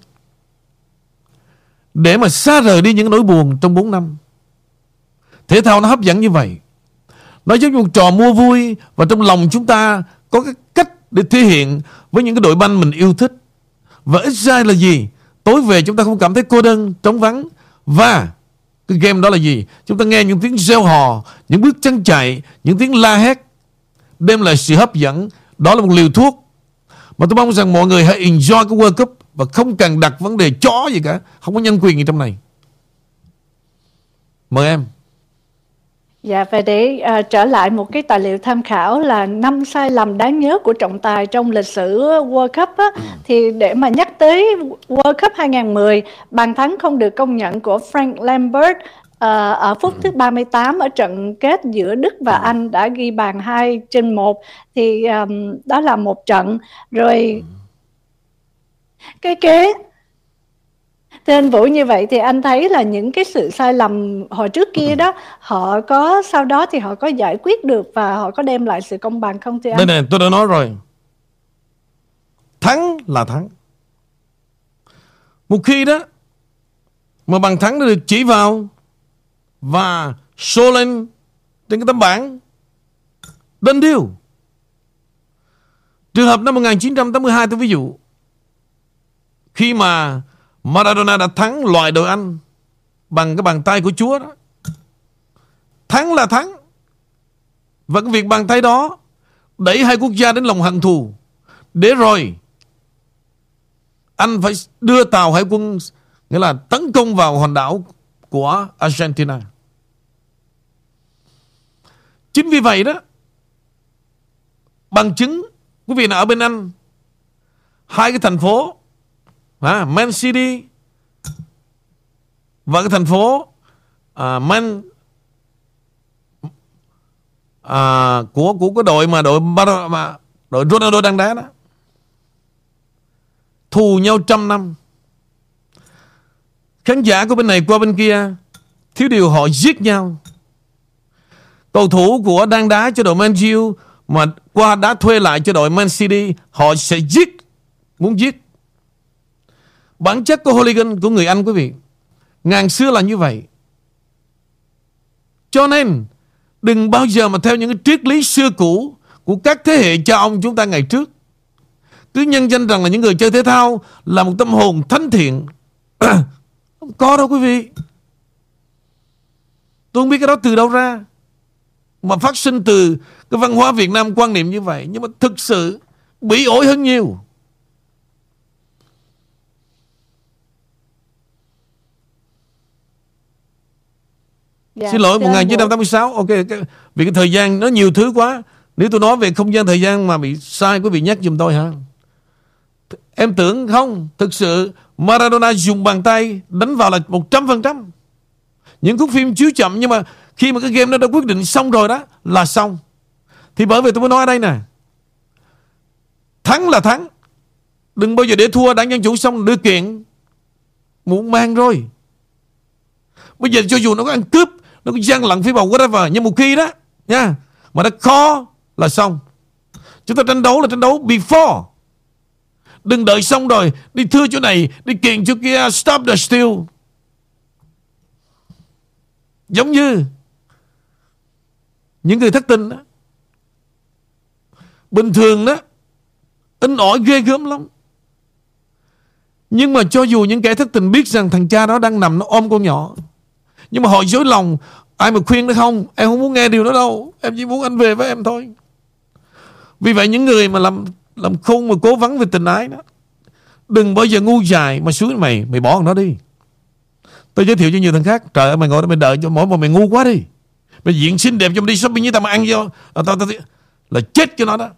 Để mà xa rời đi những nỗi buồn trong 4 năm. Thể thao nó hấp dẫn như vậy. Nó giống như một trò mua vui Và trong lòng chúng ta có cái cách để thể hiện Với những cái đội banh mình yêu thích. Và ít ra là gì? Tối về chúng ta không cảm thấy cô đơn, trống vắng. Và cái game đó là gì? Chúng ta nghe những tiếng reo hò Những bước chân chạy, những tiếng la hét Đem lại sự hấp dẫn. Đó là một liều thuốc. Mà tôi mong rằng mọi người hãy enjoy cái World Cup Và không cần đặt vấn đề chó gì cả. Không có nhân quyền gì trong này. Mời em.
Dạ và để uh, trở lại một cái tài liệu tham khảo là năm sai lầm đáng nhớ của trọng tài trong lịch sử World Cup á, ừ. thì để mà nhắc tới World Cup 2010 bàn thắng không được công nhận của Frank Lambert uh, ở phút ừ. thứ 38 ở trận kết giữa Đức và ừ. Anh đã ghi bàn 2 trên 1 thì um, đó là một trận rồi cái kế Thưa anh Vũ như vậy thì anh thấy là những cái sự sai lầm hồi trước kia đó, họ có, sau đó thì họ có giải quyết được và họ có đem lại sự công bằng không thưa anh?
Đây này, tôi đã nói rồi. Thắng là thắng. Một khi đó mà bằng thắng được chỉ vào và show lên trên cái tấm bảng đơn điêu. Trường hợp năm 1982 tôi ví dụ, khi mà Maradona đã thắng loại đội Anh bằng cái bàn tay của Chúa đó. Thắng là thắng. Và cái việc bàn tay đó đẩy hai quốc gia đến lòng hận thù. Để rồi, anh phải đưa tàu hải quân, nghĩa là tấn công vào hòn đảo của Argentina. Chính vì vậy đó, bằng chứng quý vị là ở bên Anh, hai cái thành phố à, Man City và cái thành phố à, Man à, của của cái đội mà đội mà đội Ronaldo đang đá đó. Thù nhau trăm năm. Khán giả của bên này qua bên kia thiếu điều họ giết nhau. Cầu thủ của đang đá cho đội Man U mà qua đã thuê lại cho đội Man City họ sẽ giết muốn giết bản chất của hooligan của người Anh, quý vị, ngàn xưa là như vậy. Cho nên, đừng bao giờ mà theo những cái triết lý xưa cũ của các thế hệ cha ông chúng ta ngày trước. Cứ nhân danh rằng là những người chơi thể thao là một tâm hồn thánh thiện. Không có đâu, quý vị. Tôi không biết cái đó từ đâu ra, mà phát sinh từ cái văn hóa Việt Nam quan niệm như vậy. Nhưng mà thực sự bị ổi hơn nhiều. Dạ, Xin lỗi 1986 Ok Vì cái thời gian nó nhiều thứ quá. Nếu tôi nói về không gian thời gian mà bị sai Quý vị nhắc giùm tôi ha Em tưởng không? Thực sự Maradona dùng bàn tay Đánh vào là 100% Những khúc phim chiếu chậm Nhưng mà khi mà cái game nó đã quyết định xong rồi đó Là xong. Thì bởi vì tôi mới nói ở đây nè. Thắng là thắng. Đừng bao giờ để thua đảng Dân Chủ xong đưa kiện. Muộn mang rồi. Bây giờ cho dù nó có ăn cướp nó có gian lận phía bầu whatever Nhưng một khi đó, nha. Mà nó khó là xong. Chúng ta tranh đấu là tranh đấu before. Đừng đợi xong rồi, Đi thưa chỗ này, Đi kiện chỗ kia, Stop the steal. Giống như Những người thất tình đó. Bình thường đó, In ỏi ghê gớm lắm. Nhưng mà cho dù những kẻ thất tình biết rằng thằng cha đó đang nằm nó ôm con nhỏ nhưng mà họ dối lòng Ai mà khuyên nó không? Em không muốn nghe điều đó đâu. Em chỉ muốn anh về với em thôi. Vì vậy những người mà làm làm khôn mà cố vấn về tình ái đó Đừng bao giờ ngu dài Mà xuống mày Mày bỏ nó đi. Tôi giới thiệu cho nhiều thằng khác Trời ơi mày ngồi đó mày đợi cho mỗi một mày ngu quá đi. Mày diện xinh đẹp cho mày đi shopping với tao mà ăn vô à, tao, tao, Là chết cho nó đó.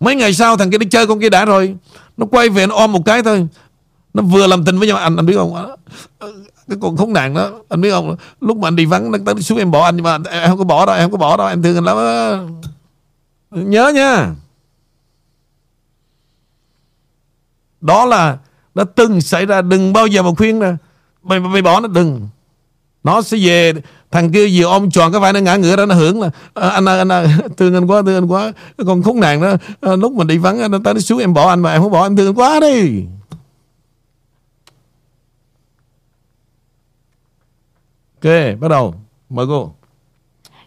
Mấy ngày sau thằng kia đi chơi con kia đã rồi Nó quay về nó ôm một cái thôi. Nó vừa làm tình với nhau Anh anh biết không? Cái con khốn nạn đó Anh biết không? Lúc mà anh đi vắng Nó tới xuống em bỏ anh Nhưng mà em không có bỏ đâu Em không có bỏ đâu Em thương anh lắm Nhớ nha. Đó là Đã từng xảy ra Đừng bao giờ mà khuyên nè. Mày, mày bỏ nó đừng. Nó sẽ về Thằng kia vừa ôm tròn cái vai nó ngã ngửa ra Nó hưởng là à, Anh ơi anh ơi Thương anh quá thương anh quá. Còn khốn nạn đó à, Lúc mình đi vắng Nó tới nó xuống em bỏ anh mà em không bỏ anh thương anh quá đi. Ok bắt đầu Mời cô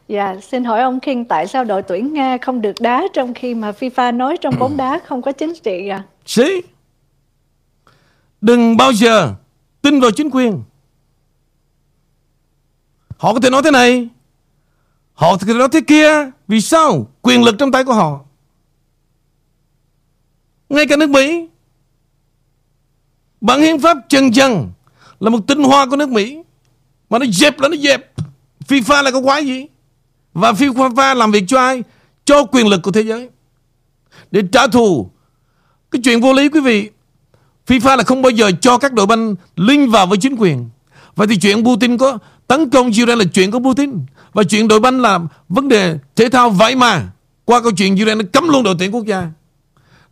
Dạ, xin hỏi ông King tại sao đội tuyển Nga không được đá trong khi mà FIFA nói trong bóng đá không có chính trị à?
See? Đừng bao giờ tin vào chính quyền. Họ có thể nói thế này. Họ có thể nói thế kia. Vì sao? Quyền lực trong tay của họ. Ngay cả nước Mỹ. Bản hiến pháp chân chân là một tinh hoa của nước Mỹ. Mà nó dẹp là nó dẹp. FIFA là có quái gì? Và FIFA làm việc cho ai? Cho quyền lực của thế giới. Để trả thù. Cái chuyện vô lý, quý vị, FIFA là không bao giờ cho các đội banh linh vào với chính quyền. Vậy thì chuyện Putin có tấn công Ukraine là chuyện của Putin. Và chuyện đội banh là vấn đề thể thao vậy mà. Qua câu chuyện Ukraine, nó cấm luôn đội tuyển quốc gia.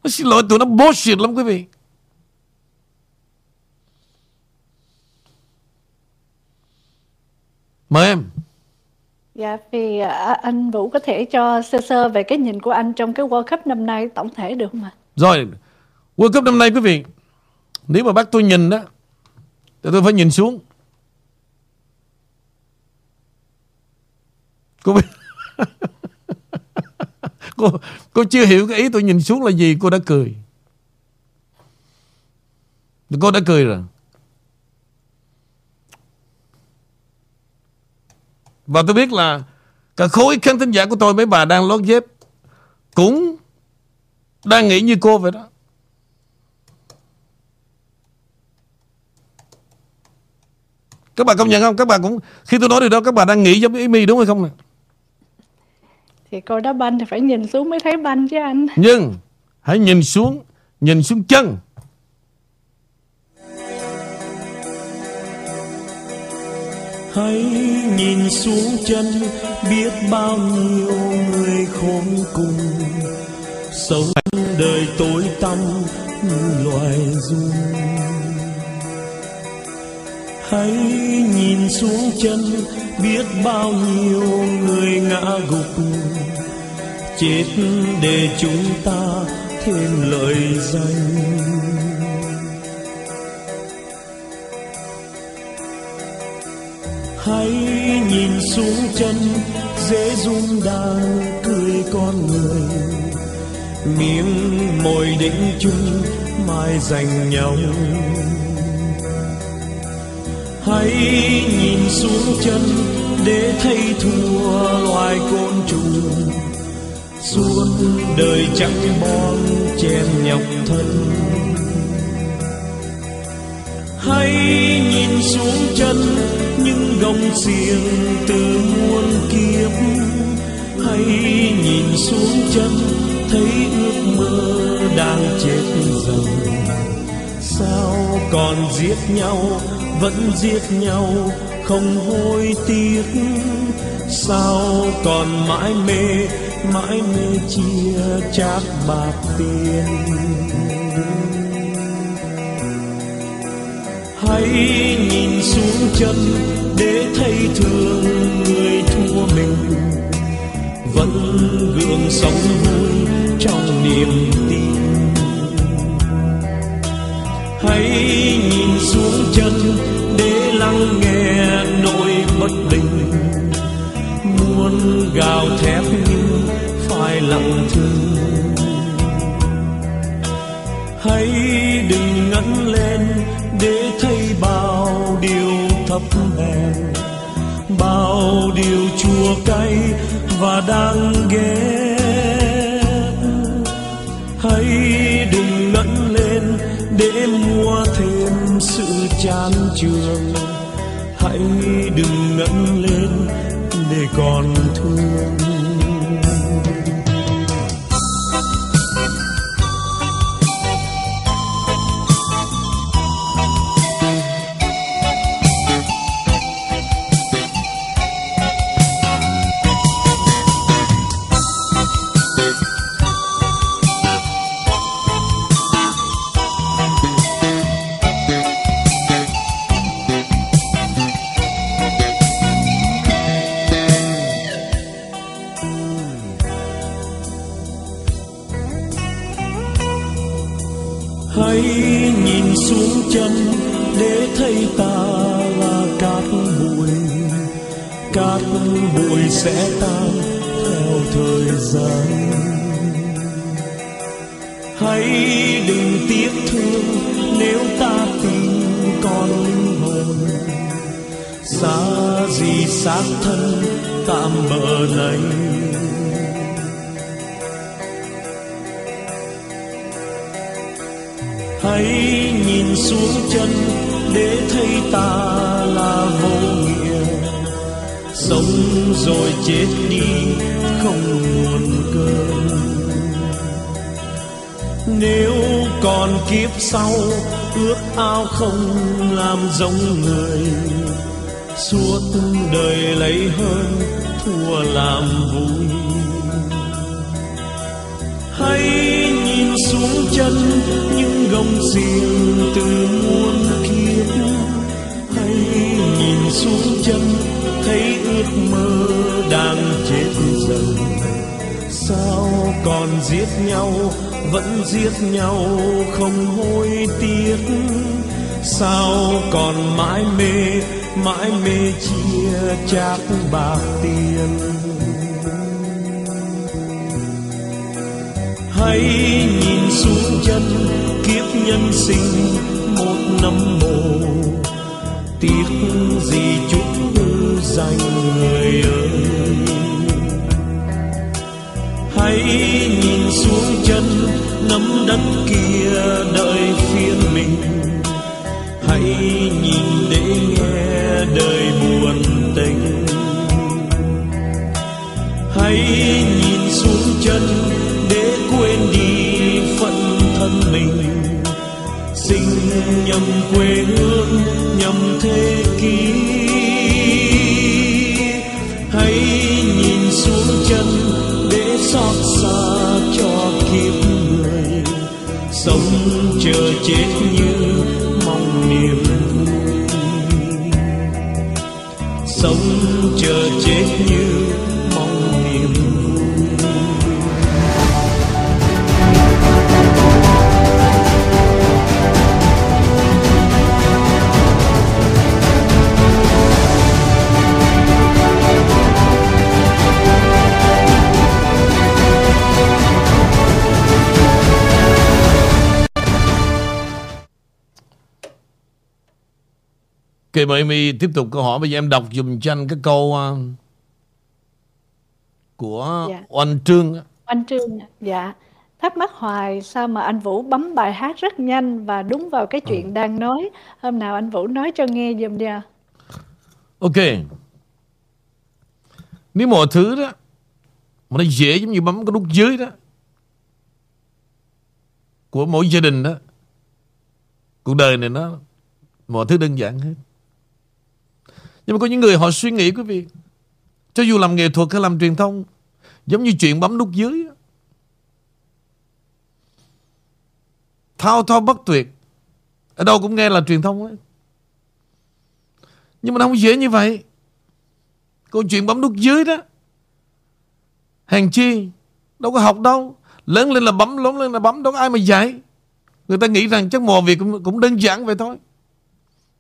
Nó xin lỗi, tụi nó bullshit lắm, quý vị. Mời em.
Dạ, vì à, anh Vũ có thể cho sơ sơ về cái nhìn của anh trong cái World Cup năm nay tổng thể được không ạ?
Rồi, World Cup năm nay quý vị, nếu mà bắt tôi nhìn đó Thì tôi phải nhìn xuống Cô biết cô, cô chưa hiểu cái ý tôi nhìn xuống là gì Cô đã cười Cô đã cười rồi Và tôi biết là Cả khối khán thính giả của tôi Mấy bà đang lót dép Cũng đang nghĩ như cô vậy đó. Các bạn công nhận không? Các bạn cũng Khi tôi nói điều đó các bạn đang nghĩ giống như Amy đúng hay không nè?
Thì cô đá banh thì phải nhìn xuống mới thấy banh chứ anh.
Nhưng Hãy nhìn xuống Nhìn xuống chân
hãy nhìn xuống chân, biết bao nhiêu người khốn cùng. Sống đời tối tăm như loài run. Hãy nhìn xuống chân, biết bao nhiêu người ngã gục. Chết để chúng ta thêm lời danh. Hãy nhìn xuống chân, dễ dung đang cười con người. Miếng môi định chung, mai dành nhau. Hãy nhìn xuống chân, để thấy thua loài côn trùng. Suốt đời chẳng bon chen nhọc thân hãy nhìn xuống chân những gông xiềng từ muôn kiếp. Hãy nhìn xuống chân, thấy ước mơ đang chết dần. Sao còn giết nhau, vẫn giết nhau, không hối tiếc? Sao còn mãi mê mãi mê chia chác bạc tiền? Hãy nhìn xuống chân để thấy thương người thua mình. Vẫn gượng sống vui trong niềm tin. Hãy nhìn xuống chân để lắng nghe nỗi bất bình. Muốn gào thét nhưng phải lặng thinh hãy đừng ngẩng lên để thấp hèn bao điều chua cay và đang ghét hãy đừng ngẩng lên để mua thêm sự chán trường hãy đừng ngẩng lên để còn đừng tiếc thương, nếu ta tin con linh hồn. Xa gì xác thân, tạm bờ này hãy nhìn xuống chân, để thấy ta là vô nghĩa. Sống rồi chết đi, không nguồn cơn nếu còn kiếp sau, ước ao không làm giống người. Suốt đời lấy hơn, thua làm vui. Hãy nhìn xuống chân những gông xiềng từ muôn kiếp. Hãy nhìn xuống chân, thấy ước mơ đang chết dần sao còn giết nhau, vẫn giết nhau không hối tiếc. Sao còn mãi mê mãi mê chia chác bạc tiền? Hãy nhìn xuống chân kiếp nhân sinh một năm mồ. Tiếc gì chút dành người ơi hãy nhìn xuống chân, nắm đất kia đợi phiên mình. Hãy nhìn để nghe đời buồn tình. Hãy nhìn xuống chân để quên đi phận thân mình. Sinh nhầm quê hương nhầm thế kỷ. Xót xa cho kiếp người. Sống chờ chết như mong niềm vui. Sống chờ chết như
Ok mời mi tiếp tục câu hỏi Bây giờ em đọc dùm cho anh cái câu à, Của
Dạ.
Oanh Trương.
Anh Trương, dạ. Thắc mắc hoài sao mà anh Vũ bấm bài hát rất nhanh và đúng vào cái chuyện đang nói. Hôm nào anh Vũ nói cho nghe giùm nha.
Ok Nếu mọi thứ đó Mà nó dễ giống như bấm cái nút dưới đó Của mỗi gia đình đó Cuộc đời này nó Mọi thứ đơn giản hết nhưng mà có những người họ suy nghĩ quý vị Cho dù làm nghệ thuật hay làm truyền thông Giống như chuyện bấm nút dưới. Thao thao bất tuyệt Ở đâu cũng nghe là truyền thông ấy. Nhưng mà nó không dễ như vậy. Câu chuyện bấm nút dưới đó Hàng chi Đâu có học đâu. Lớn lên là bấm, lớn lên là bấm Đâu có ai mà dạy. Người ta nghĩ rằng chắc mò việc cũng, cũng đơn giản vậy thôi.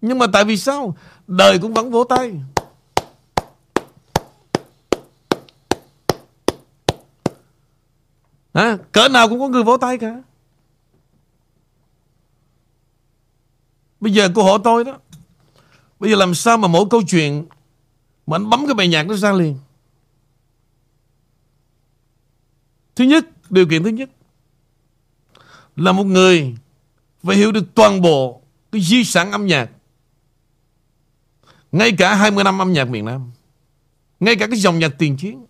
Nhưng mà tại vì sao? Đời cũng vẫn vỗ tay. Hả? Cỡ nào cũng có người vỗ tay cả. Bây giờ cô hỏi tôi đó. Bây giờ làm sao mà mỗi câu chuyện Mà anh bấm cái bài nhạc nó ra liền? Thứ nhất, Điều kiện thứ nhất Là một người Phải hiểu được toàn bộ Cái di sản âm nhạc ngay cả 20 năm âm nhạc miền Nam, Ngay cả cái dòng nhạc tiền chiến,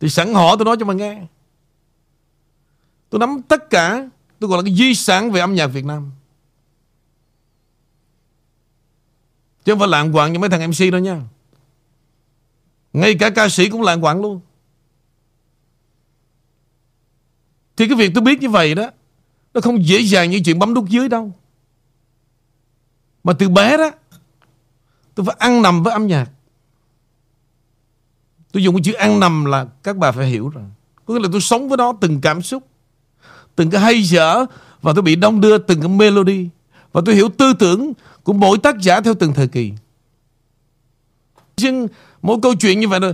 Thì sẵn họ tôi nói cho mà nghe. Tôi nắm tất cả, Tôi gọi là cái di sản về âm nhạc Việt Nam. Chứ không phải lạng quạng như mấy thằng MC đâu nha. Ngay cả ca sĩ cũng lạng quạng luôn. Thì cái việc tôi biết như vậy đó, Nó không dễ dàng như chuyện bấm nút dưới đâu. Mà từ bé đó Tôi phải ăn nằm với âm nhạc. Tôi dùng cái chữ ăn nằm là Các bà phải hiểu rồi. Có nghĩa là tôi sống với nó từng cảm xúc, Từng cái hay dở, Và tôi bị đông đưa từng cái melody. Và tôi hiểu tư tưởng của mỗi tác giả theo từng thời kỳ. Nhưng mỗi câu chuyện như vậy là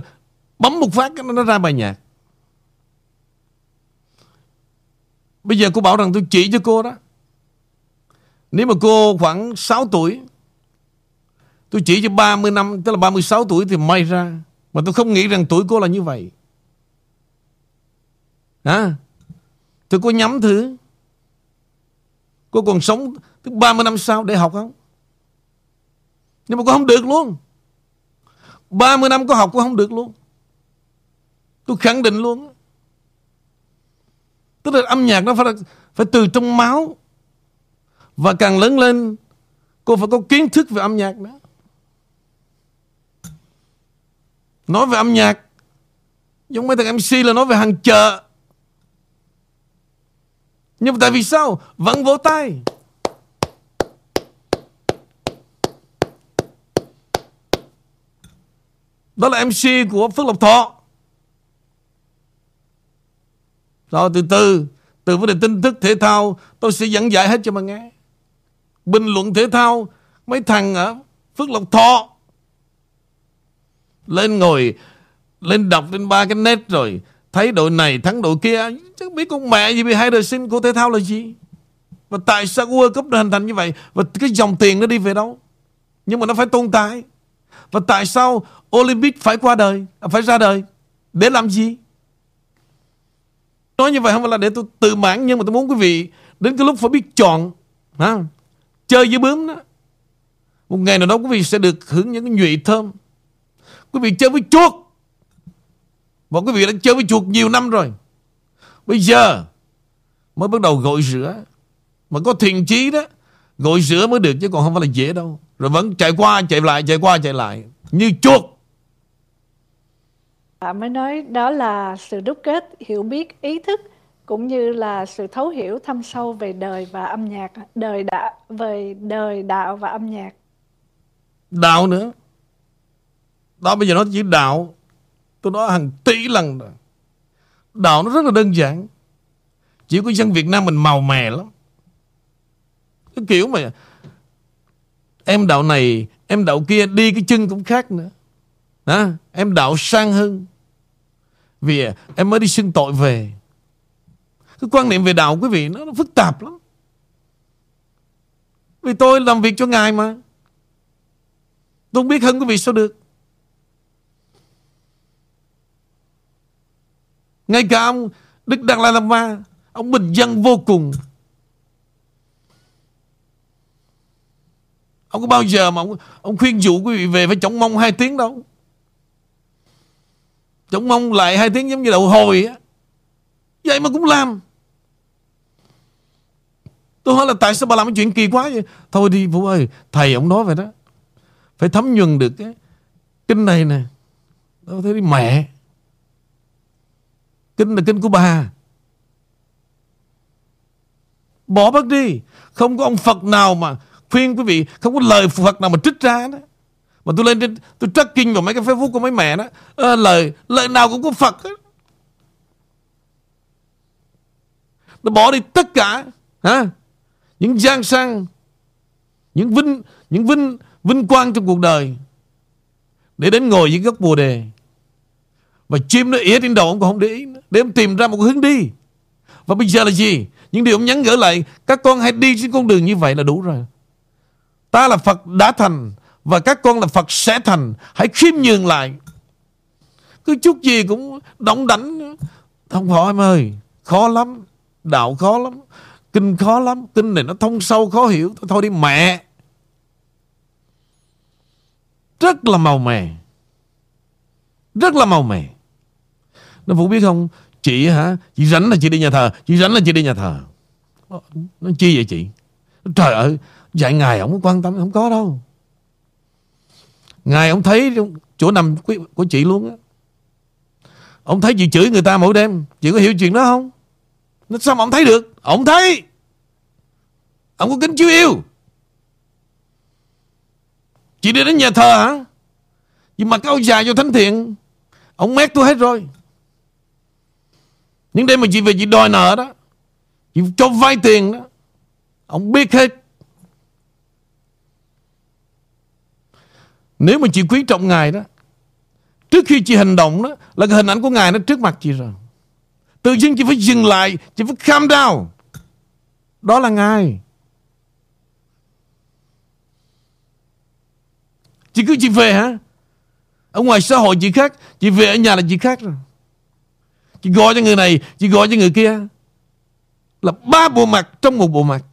Bấm một phát nó nó ra bài nhạc. Bây giờ cô bảo rằng tôi chỉ cho cô đó. Nếu mà cô khoảng 6 tuổi Tôi chỉ cho 30 năm Tức là 36 tuổi thì may ra. Mà tôi không nghĩ rằng tuổi cô là như vậy. Hả? Thì cô nhắm thử. Cô còn sống Tức 30 năm sau để học không? Nhưng mà cô không được luôn. 30 năm cô học cô không được luôn. Tôi khẳng định luôn. Tức là âm nhạc nó phải, phải từ trong máu. Và càng lớn lên Cô phải có kiến thức về âm nhạc nữa. Nói về âm nhạc, Giống mấy thằng MC là nói về hàng chợ. Nhưng mà tại vì sao? Vẫn vỗ tay. Đó là MC của Phước Lộc Thọ. Rồi từ từ Từ vấn đề tin tức thể thao, Tôi sẽ dẫn giải hết cho mà nghe. Bình luận thể thao, Mấy thằng ở Phước Lộc Thọ lên ngồi Lên đọc lên ba cái nét rồi Thấy đội này thắng đội kia Chứ biết con mẹ gì bị hai đời sinh của thể thao là gì? Và tại sao World Cup nó hình thành như vậy? Và cái dòng tiền nó đi về đâu? Nhưng mà nó phải tồn tại. Và tại sao Olympic phải qua đời à, Phải ra đời? Để làm gì? Nói như vậy không phải là để tôi tự mãn Nhưng mà tôi muốn quý vị Đến cái lúc phải biết chọn ha, Chơi với bướm đó. Một ngày nào đó quý vị sẽ được hưởng những cái nhụy thơm. Quý vị chơi với chuột. Và quý vị đã chơi với chuột nhiều năm rồi. Bây giờ Mới bắt đầu gội rửa. Mà có thiền chí đó Gội rửa mới được chứ còn không phải là dễ đâu. Rồi vẫn chạy qua chạy lại chạy qua chạy lại. Như chuột.
Bạn mới nói đó là sự đúc kết hiểu biết ý thức cũng như là sự thấu hiểu thâm sâu về đời và âm nhạc, đời đạo về đời đạo và âm nhạc.
Đạo nữa. Đó bây giờ nó chỉ đạo. Tôi nói hàng tỷ lần rồi. Đạo nó rất là đơn giản. Chỉ có dân Việt Nam mình màu mè lắm. Cái kiểu mà em đạo này, em đạo kia đi cái chân cũng khác nữa. À, em đạo sang hơn. Vì em mới đi xưng tội về. Cái quan niệm về đạo quý vị nó, nó phức tạp lắm. Vì tôi làm việc cho Ngài mà. Tôi không biết hơn quý vị sao được. Ngay cả ông Đức Đạt Lai Lama Ma Ông bình dân vô cùng. Ông có bao giờ mà ông, ông khuyên dụ quý vị về phải chống mông hai tiếng đâu? Chống mông lại hai tiếng giống như đậu hồi á. Vậy mà cũng làm. Tôi hỏi là tại sao bà làm cái chuyện kỳ quá vậy? Thôi đi Vũ ơi Thầy ông nói vậy đó. Phải thấm nhuần được cái Kinh này nè. Tôi thấy đi mẹ. Kinh là kinh của bà. Bỏ bớt đi. Không có ông Phật nào mà khuyên quý vị Không có lời Phật nào mà trích ra đó. Mà tôi lên trên Tôi tracking vào mấy cái Facebook của mấy mẹ đó. À, Lời lời nào cũng có Phật. Nó bỏ đi tất cả hả? Những gian sang Những vinh Những vinh vinh quang trong cuộc đời Để đến ngồi dưới gốc bồ đề. Và chim nó ỉa trên đầu ông còn không để ý nữa. Để ông tìm ra một hướng đi. Và bây giờ là gì? Những điều ông nhắn gửi lại, Các con hãy đi trên con đường như vậy là đủ rồi. Ta là Phật đã thành, Và các con là Phật sẽ thành. Hãy khiêm nhường lại. Cứ chút gì cũng động đảnh Không phải em ơi, Khó lắm, Đạo khó lắm, Kinh khó lắm, Kinh này nó thông sâu khó hiểu. Thôi đi mẹ. Rất là màu mè. Rất là màu mè. Nó Vũ biết không? Chị hả? Chị rảnh là chị đi nhà thờ. Chị rảnh là chị đi nhà thờ. Ờ, nó chi vậy chị? Trời ơi, Dạy ngài không quan tâm, Không có đâu. Ngài ông thấy chỗ nằm của chị luôn á. Ông thấy chị chửi người ta mỗi đêm. Chị có hiểu chuyện đó không? Nó sao mà ông thấy được? Ông thấy. Ông có kính chiếu yêu. Chị đi đến nhà thờ hả? Nhưng mặc áo dài cho thánh thiện, Ông mét tôi hết rồi. Những đêm mà chị về chị đòi nợ đó, Chị cho vay tiền đó, Ông biết hết. Nếu mà chị quý trọng Ngài đó, Trước khi chị hành động đó, Là cái hình ảnh của Ngài nó trước mặt chị rồi. Tự nhiên chị phải dừng lại, Chị phải calm down. Đó là Ngài. Chị cứ chị về hả? Ở ngoài xã hội chị khác, Chị về ở nhà là chị khác rồi. Chị gọi cho người này, Chị gọi cho người kia. Là ba bộ mặt trong một bộ mặt.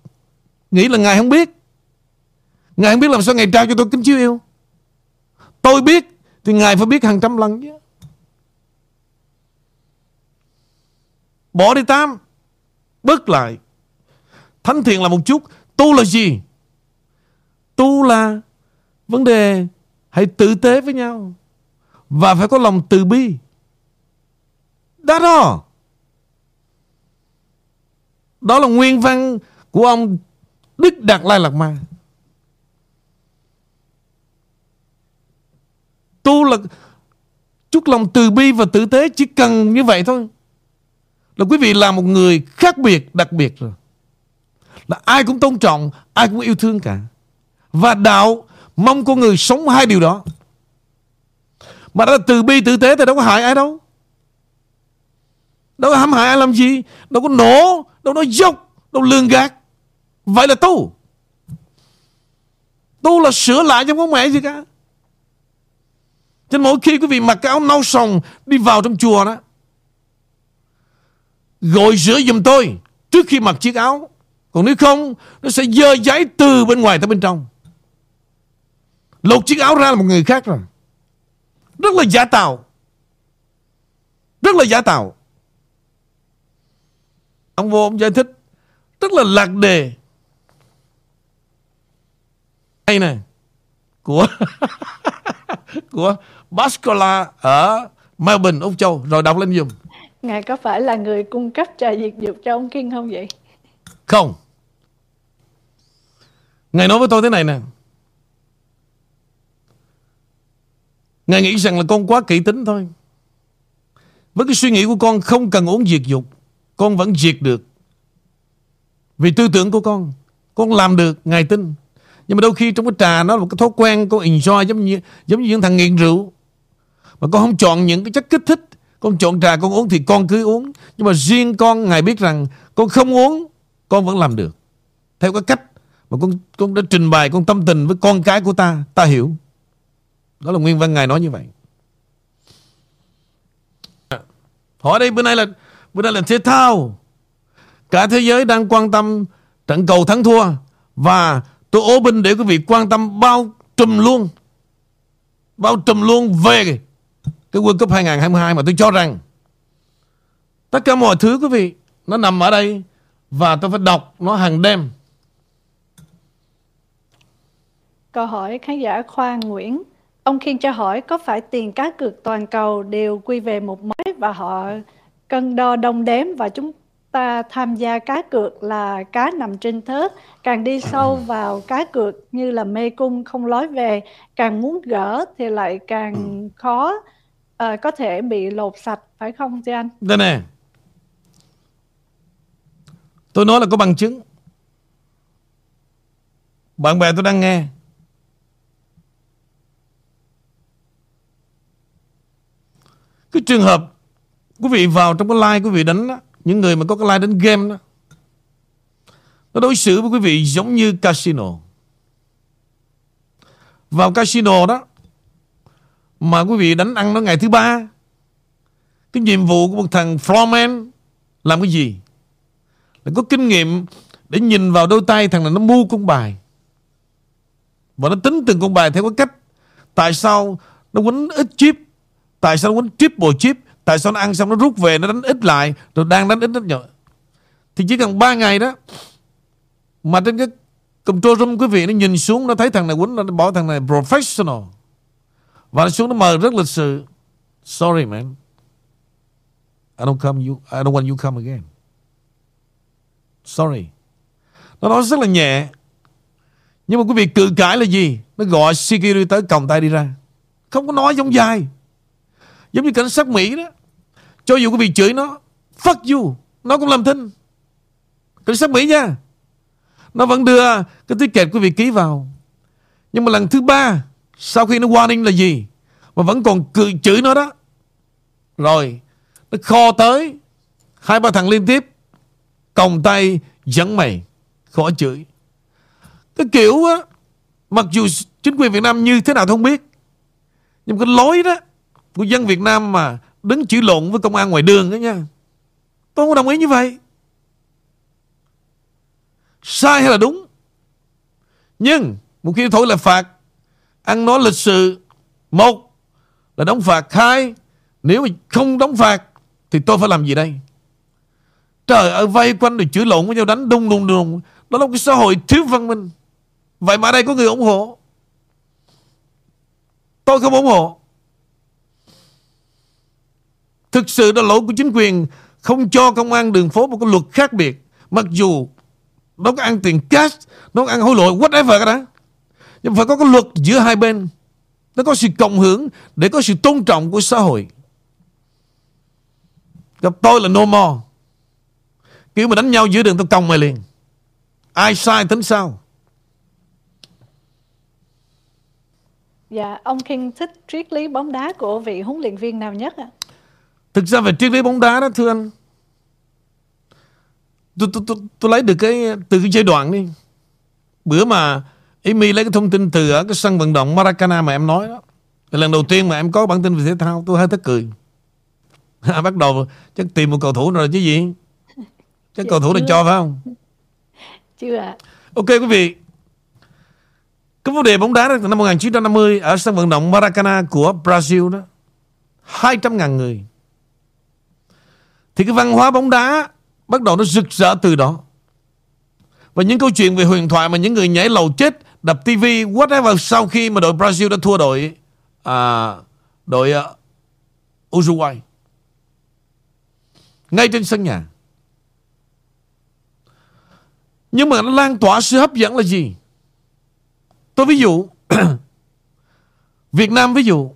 Nghĩ là Ngài không biết. Ngài không biết làm sao Ngài trao cho tôi kính chiếu yêu. Tôi biết Thì Ngài phải biết hàng trăm lần chứ. Bỏ đi tam Bớt lại. Thánh thiện là một chút. Tu là gì? Tu là Vấn đề Hãy tử tế với nhau. Và phải có lòng từ bi. Đó đó. Đó là nguyên văn Của ông Đức Đạt Lai Lạt Ma. Tu là chút lòng từ bi và tử tế, Chỉ cần như vậy thôi. Là quý vị là một người khác biệt, Đặc biệt rồi. Là ai cũng tôn trọng, Ai cũng yêu thương cả. Và đạo Mong con người sống hai điều đó. Mà đó là từ bi, tử tế Thì đâu có hại ai đâu. Đâu có hãm hại ai làm gì, Đâu có nổ, Đâu nói dốc, Đâu lường gạt. Vậy là tu. Tu là sửa lại trong không mẹ gì cả. Cho nên mỗi khi quý vị mặc cái áo nâu sòng Đi vào trong chùa đó, Gọi rửa giùm tôi Trước khi mặc chiếc áo. Còn nếu không, Nó sẽ dơ giấy từ bên ngoài tới bên trong. Lột chiếc áo ra là một người khác rồi. Rất là giả tạo. Rất là giả tạo. Ông vô ông giải thích. Rất là lạc đề. Đây nè. Của Của Bascola Ở Melbourne, Úc Châu. Rồi đọc lên dùm
Ngài có phải là người cung cấp trà diệt dục cho ông Kiên không vậy?
Không. Ngài nói với tôi thế này nè. Ngài nghĩ rằng là con quá kỹ tính thôi. Với cái suy nghĩ của con không cần uống diệt dục con vẫn diệt được. Vì tư tưởng của con Con làm được, Ngài tin. Nhưng mà đôi khi trong cái trà nó là một cái thói quen Con enjoy giống như giống như những thằng nghiện rượu. Mà con không chọn những cái chất kích thích. Con chọn trà con uống thì con cứ uống. Nhưng mà riêng con Ngài biết rằng Con không uống Con vẫn làm được. Theo cái cách mà con, con đã trình bày con tâm tình với con cái của ta Ta hiểu. Đó là nguyên văn ngài nói như vậy. Hỏi đây bữa nay là bữa nay là thể thao. Cả thế giới đang quan tâm trận cầu thắng thua. Và tôi ố binh để quý vị quan tâm bao trùm luôn. Bao trùm luôn về cái World Cup 2022 mà tôi cho rằng tất cả mọi thứ, quý vị, nó nằm ở đây và tôi phải đọc nó hàng đêm.
Câu hỏi khán giả Khoa Nguyễn. Ông Khiên cho hỏi có phải tiền cá cược toàn cầu đều quy về một mối và họ cân đo đong đếm và chúng ta tham gia cá cược là cá nằm trên thớt. Càng đi sâu vào cá cược như là mê cung không lối về càng muốn gỡ thì lại càng khó à, có thể bị lột sạch phải không thưa anh?
Đây nè. Tôi nói là có bằng chứng. Bạn bè tôi đang nghe. Cái trường hợp quý vị vào trong cái like quý vị đánh đó, những người mà có cái like đánh game đó nó đối xử với quý vị giống như casino. Vào casino đó mà quý vị đánh ăn nó ngày thứ ba cái nhiệm vụ của một thằng floorman làm cái gì? Là có kinh nghiệm để nhìn vào đôi tay thằng này nó mua con bài và nó tính từng con bài theo cái cách tại sao nó quấn ít chip Tại sao nó quấn triple chip Tại sao nó ăn xong nó rút về, Nó đánh ít lại, Rồi đang đánh ít rất nhỏ Thì chỉ cần 3 ngày đó, Mà trên cái control room quý vị Nó nhìn xuống, Nó thấy thằng này quýnh, Nó bỏ thằng này professional. Và nó xuống nó mời rất lịch sự. Sorry, man. I don't come, you, I don't want you come again. Sorry. Nó nói rất là nhẹ. Nhưng mà quý vị cự cãi là gì? Nó gọi security tới còng tay đi ra. Không có nói giống dài Giống như cảnh sát Mỹ đó. Cho dù quý vị chửi nó, Fuck you, Nó cũng làm thinh. Cảnh sát Mỹ nha. Nó vẫn đưa cái tiết kẹp quý vị ký vào. Nhưng mà lần thứ ba, Sau khi nó warning là gì? Mà vẫn còn cười, chửi nó đó. Rồi, Nó kho tới. Hai ba thằng liên tiếp, Còng tay dẫn mày Khó chửi. Cái kiểu á, Mặc dù chính quyền Việt Nam như thế nào tôi không biết. Nhưng cái lối đó của dân Việt Nam mà đứng chửi lộn với công an ngoài đường đó nha. Tôi không đồng ý như vậy. Sai hay là đúng? Nhưng một khi thổi là phạt, ăn nói lịch sự, một là đóng phạt, hai, nếu mà không đóng phạt thì tôi phải làm gì đây? Trời ơi, vây quanh rồi chửi lộn với nhau, đánh đung đung đung. Đó là một cái xã hội thiếu văn minh. Vậy mà ở đây có người ủng hộ. Tôi không ủng hộ. Thực sự đó lỗi của chính quyền Không cho công an đường phố một cái luật khác biệt. Mặc dù Nó có ăn tiền cash Nó có ăn hối lộ whatever cái đó. Nhưng phải có cái luật giữa hai bên. Nó có sự cộng hưởng Để có sự tôn trọng của xã hội. Gặp tôi là no more. Kiểu mà đánh nhau giữa đường tôi còng mày liền. Ai sai tính sao?
Dạ, ông King thích triết lý bóng đá của vị huấn luyện viên nào nhất ạ? À?
Thực ra về triết lý bóng đá đó thưa anh. Tôi, tôi, tôi, tôi lấy được cái từ cái giai đoạn đi. Bữa mà Amy lấy cái thông tin từ ở cái sân vận động Maracana mà em nói đó. Lần đầu tiên mà em có bản tin về thể thao tôi hơi tức cười. Bắt đầu chắc tìm một cầu thủ rồi chứ gì? Chắc cầu thủ này cho phải không?
Chưa ạ.
Ok quý vị. Cái vấn đề bóng đá đó, năm 1950 ở sân vận động Maracana của Brazil đó. 200.000 người thì cái văn hóa bóng đá bắt đầu nó rực rỡ từ đó. Và những câu chuyện về huyền thoại mà những người nhảy lầu chết đập tivi whatever sau khi mà đội Brazil đã thua đội à, đội uh, Uruguay. Ngay trên sân nhà. Nhưng mà nó lan tỏa sự hấp dẫn là gì? Tôi ví dụ Việt Nam ví dụ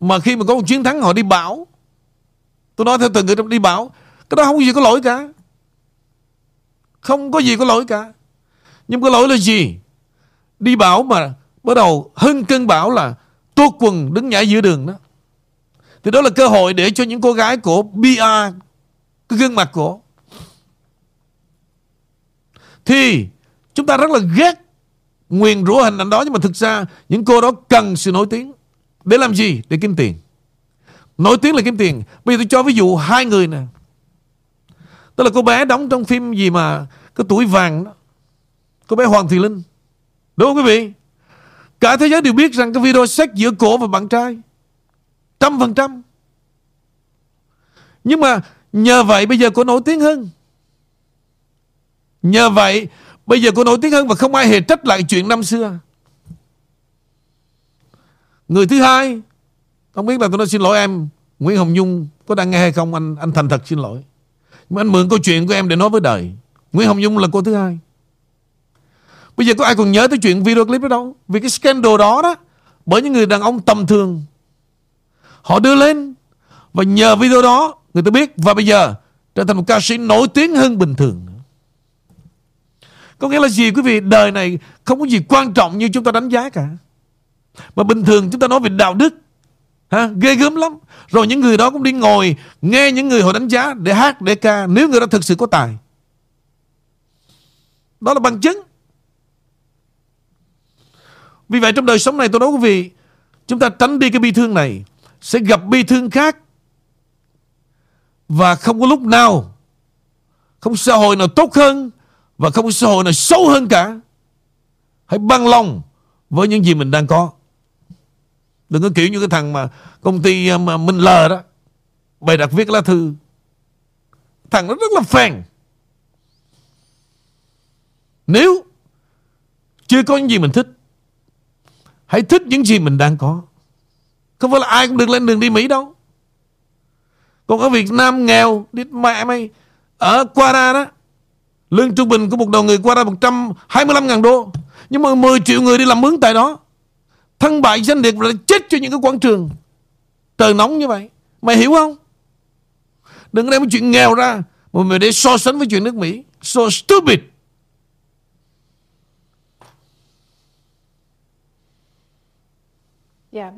mà khi mà có một chiến thắng họ đi bảo tôi nói theo từng người trong đi bảo, cái đó không có gì có lỗi cả. Không có gì có lỗi cả. Nhưng có lỗi là gì? Đi bảo mà bắt đầu hưng cơn bảo là tua quần đứng nhảy giữa đường đó. Thì đó là cơ hội để cho những cô gái của BR cái gương mặt của. Thì chúng ta rất là ghét nguyền rủa hình ảnh đó, nhưng mà thực ra những cô đó cần sự nổi tiếng. Để làm gì? Để kiếm tiền nổi tiếng là kiếm tiền. Bây giờ tôi cho ví dụ hai người nè. Tức là cô bé đóng trong phim gì mà cái tuổi vàng đó. Cô bé Hoàng Thị Linh. Đúng không quý vị? Cả thế giới đều biết rằng cái video sex giữa cổ và bạn trai. Trăm phần trăm. Nhưng mà nhờ vậy bây giờ cô nổi tiếng hơn. Nhờ vậy bây giờ cô nổi tiếng hơn và không ai hề trách lại chuyện năm xưa. Người thứ hai không biết là tôi nói xin lỗi em, Nguyễn Hồng Nhung có đang nghe hay không? Anh anh thành thật xin lỗi. Nhưng anh mượn câu chuyện của em để nói với đời. Nguyễn Hồng Nhung là cô thứ hai. Bây giờ có ai còn nhớ tới chuyện video clip đó đâu? Vì cái scandal đó đó, Bởi những người đàn ông tầm thường. Họ đưa lên Và nhờ video đó, người ta biết. Và bây giờ, trở thành một ca sĩ nổi tiếng hơn bình thường Có nghĩa là gì, quý vị? Đời này không có gì quan trọng như chúng ta đánh giá cả. Mà bình thường chúng ta nói về đạo đức ha, Ghê gớm lắm. Rồi những người đó cũng đi ngồi Nghe những người họ đánh giá để hát để ca Nếu người đó thực sự có tài. Đó là bằng chứng. Vì vậy trong đời sống này tôi nói quý vị Chúng ta tránh đi cái bi thương này. Sẽ gặp bi thương khác. Và không có lúc nào Không xã hội nào tốt hơn Và không có xã hội nào xấu hơn cả. Hãy băng lòng Với những gì mình đang có. Đừng có kiểu như cái thằng mà Công ty à, mà Minh lờ đó. Bày đặt viết lá thư. Thằng nó rất là phèn. Nếu Chưa có những gì mình thích, Hãy thích những gì mình đang có. Không phải là ai cũng được lên đường đi Mỹ đâu. Còn ở Việt Nam nghèo, Đi mẹ mày. Ở Quara đó, Lương trung bình của một đầu người qua ra 125 ngàn đô. Nhưng mà 10 triệu người đi làm mướn tại đó. Thân bại danh liệt rồi chết cho những cái quảng trường Trời nóng như vậy Mày hiểu không Đừng đem chuyện nghèo ra Mà mày để so sánh với chuyện nước Mỹ So stupid
Dạ.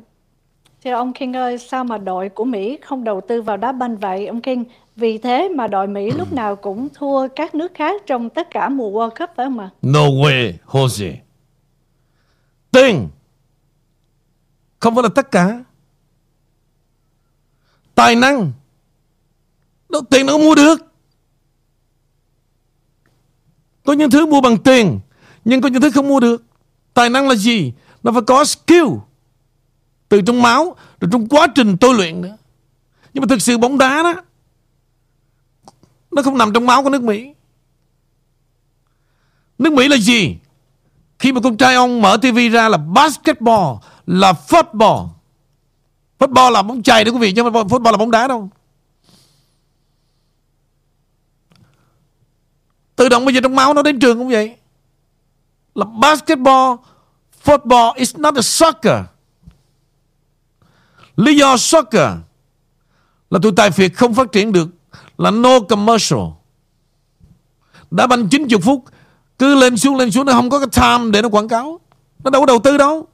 Thưa ông King ơi, sao mà đội của Mỹ không đầu tư vào đá banh vậy ông King? Vì thế mà đội Mỹ lúc nào cũng thua các nước khác trong tất cả mùa World Cup phải không ạ?
No way, Jose. Tiền không phải là tất cả. Tài năng đâu tiền đâu mua được. Có những thứ mua bằng tiền, nhưng có những thứ không mua được. Tài năng là gì? Nó phải có skill từ trong máu, rồi trong quá trình tôi luyện nữa. Nhưng mà thực sự bóng đá đó, nó không nằm trong máu của nước Mỹ. Nước Mỹ là gì? Khi mà con trai ông mở TV ra là basketball, là football. Football là bóng chày đó quý vị, chứ không phải football là bóng đá đâu. Tự động bây giờ trong máu nó đến trường cũng vậy. Là basketball, football is not a soccer. Lý do soccer là tụi tài Việt không phát triển được là no commercial. Đá banh 90 phút cứ lên xuống lên xuống, nó không có cái time để nó quảng cáo. Nó đâu có đầu tư đâu.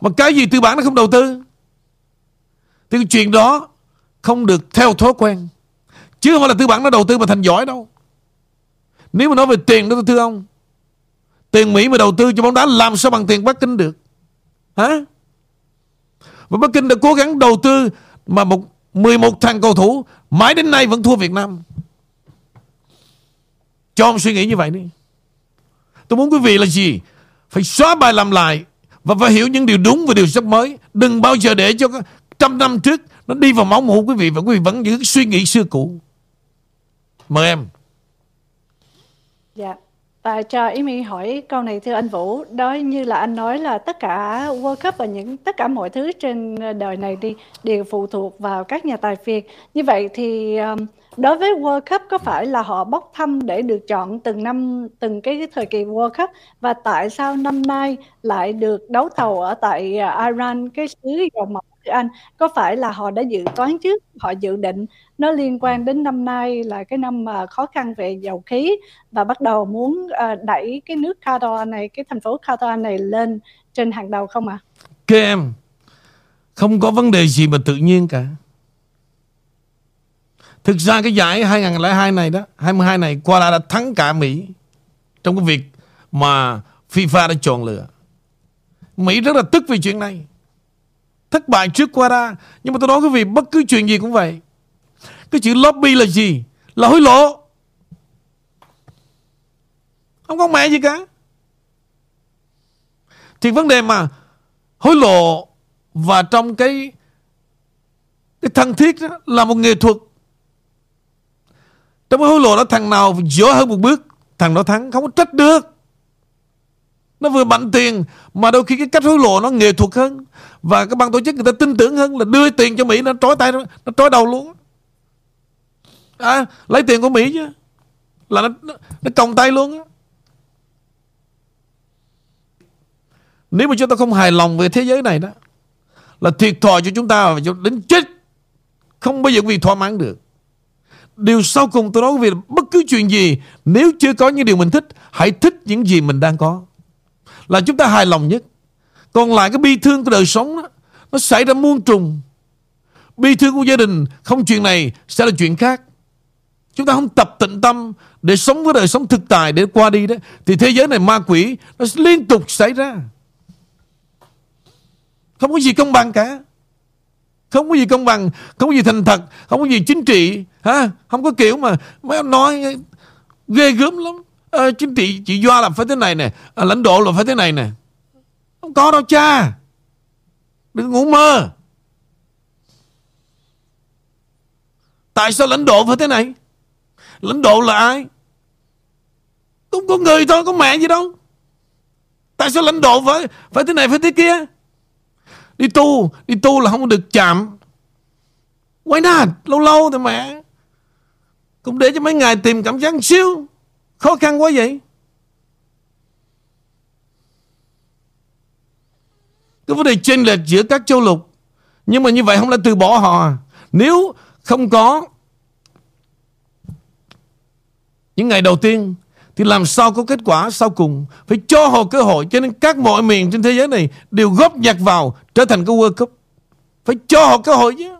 Mà cái gì tư bản nó không đầu tư, Thì cái chuyện đó Không được theo thói quen. Chứ không phải là tư bản nó đầu tư mà thành giỏi đâu. Nếu mà nói về tiền đó, thưa ông, Tiền Mỹ mà đầu tư cho bóng đá Làm sao bằng tiền Bắc Kinh được? Hả? Và Bắc Kinh đã cố gắng đầu tư Mà một 11 thằng cầu thủ Mãi đến nay vẫn thua Việt Nam. Cho ông suy nghĩ như vậy đi. Tôi muốn quý vị là gì? Phải xóa bài làm lại Và phải hiểu những điều đúng và điều sắp mới. Đừng bao giờ để cho trăm năm trước Nó đi vào máu mủ quý vị Và quý vị vẫn giữ suy nghĩ xưa cũ. Mời em.
Dạ. Và cho ý hỏi câu này thưa anh Vũ, đó như là anh nói là tất cả World Cup và những tất cả mọi thứ trên đời này đi đều phụ thuộc vào các nhà tài phiệt. Như vậy thì um, đối với World Cup có phải là họ bốc thăm để được chọn từng năm từng cái, thời kỳ World Cup và tại sao năm nay lại được đấu thầu ở tại à, Iran cái xứ dầu mỏ của anh có phải là họ đã dự toán trước họ dự định nó liên quan đến năm nay là cái năm mà khó khăn về dầu khí và bắt đầu muốn à, đẩy cái nước Qatar này cái thành phố Qatar này lên trên hàng đầu không ạ? À?
Các em không có vấn đề gì mà tự nhiên cả. Thực ra cái giải 2002 này đó, 22 này Qatar đã thắng cả Mỹ trong cái việc mà FIFA đã chọn lựa. Mỹ rất là tức vì chuyện này. Thất bại trước Qatar. Nhưng mà tôi nói quý vị bất cứ chuyện gì cũng vậy. Cái chữ lobby là gì? Là hối lộ. Không có mẹ gì cả. Thì vấn đề mà hối lộ và trong cái cái thân thiết đó là một nghệ thuật. Trong cái hối lộ đó thằng nào dở hơn một bước thằng đó thắng không có trách được. Nó vừa mạnh tiền mà đôi khi cái cách hối lộ nó nghệ thuật hơn và các ban tổ chức người ta tin tưởng hơn là đưa tiền cho Mỹ nó trói tay nó, trói đầu luôn. À, lấy tiền của Mỹ chứ là nó nó, nó còng tay luôn á. Nếu mà chúng ta không hài lòng về thế giới này đó Là thiệt thòi cho chúng ta đến chết Không bao giờ vì thỏa mãn được Điều sau cùng tôi nói quý vị là Bất cứ chuyện gì Nếu chưa có những điều mình thích Hãy thích những gì mình đang có. Là chúng ta hài lòng nhất. Còn lại cái bi thương của đời sống đó, Nó xảy ra muôn trùng. Bi thương của gia đình Không chuyện này sẽ là chuyện khác. Chúng ta không tập tịnh tâm Để sống với đời sống thực tại để qua đi đó Thì thế giới này ma quỷ Nó liên tục xảy ra. Không có gì công bằng cả. Không có gì công bằng Không có gì thành thật Không có gì chính trị ha Không có kiểu mà Mấy ông nói ghê gớm lắm. À, Chính trị chị Doa là phải thế này nè à, Lãnh độ là phải thế này nè. Không có đâu cha. Đừng ngủ mơ. Tại sao lãnh độ phải thế này? Lãnh độ là ai? Cũng có người thôi Có mẹ gì đâu. Tại sao lãnh độ phải Phải thế này phải thế kia? Đi tu Đi tu là không được chạm Why not? Lâu lâu thì mẹ Cũng để cho mấy ngày tìm cảm giác xíu. Khó khăn quá vậy. Cái vấn đề chênh lệch giữa các châu lục. Nhưng mà như vậy không là từ bỏ họ? Nếu không có Những ngày đầu tiên thì làm sao có kết quả sau cùng? Phải cho họ cơ hội, Cho nên các mọi miền trên thế giới này Đều góp nhặt vào trở thành cái World Cup. Phải cho họ cơ hội chứ.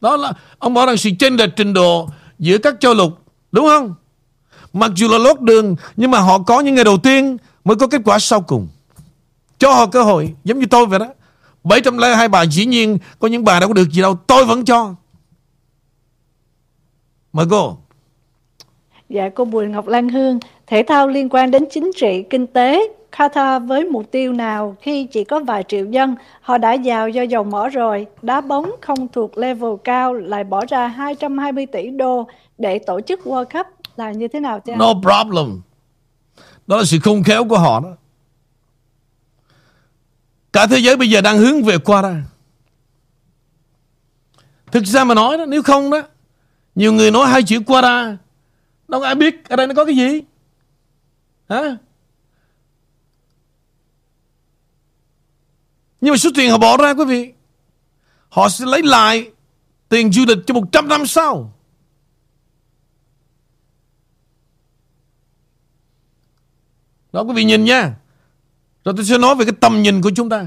Đó là, Ông bảo rằng sự chênh lệch trình độ Giữa các châu lục, Đúng không? Mặc dù là lót đường, Nhưng mà họ có những ngày đầu tiên Mới có kết quả sau cùng. Cho họ cơ hội, Giống như tôi vậy đó. 702 bà dĩ nhiên, Có những bà đâu có được gì đâu. Tôi vẫn cho. Mời cô.
Dạ cô Bùi Ngọc Lan Hương, thể thao liên quan đến chính trị, kinh tế, Qatar với mục tiêu nào khi chỉ có vài triệu dân, họ đã giàu do dầu mỏ rồi, đá bóng không thuộc level cao lại bỏ ra 220 tỷ đô để tổ chức World Cup là như thế nào chứ
No problem. Đó là sự khôn khéo của họ đó. Cả thế giới bây giờ đang hướng về Qatar. Thực ra mà nói đó, nếu không đó nhiều người nói hai chữ qua ra Đâu ai biết, ở đây nó có cái gì? Hả? Nhưng mà số tiền họ bỏ ra, quý vị, Họ sẽ lấy lại Tiền du lịch cho 100 năm sau. Đó, quý vị nhìn nha. Rồi tôi sẽ nói về cái tầm nhìn của chúng ta.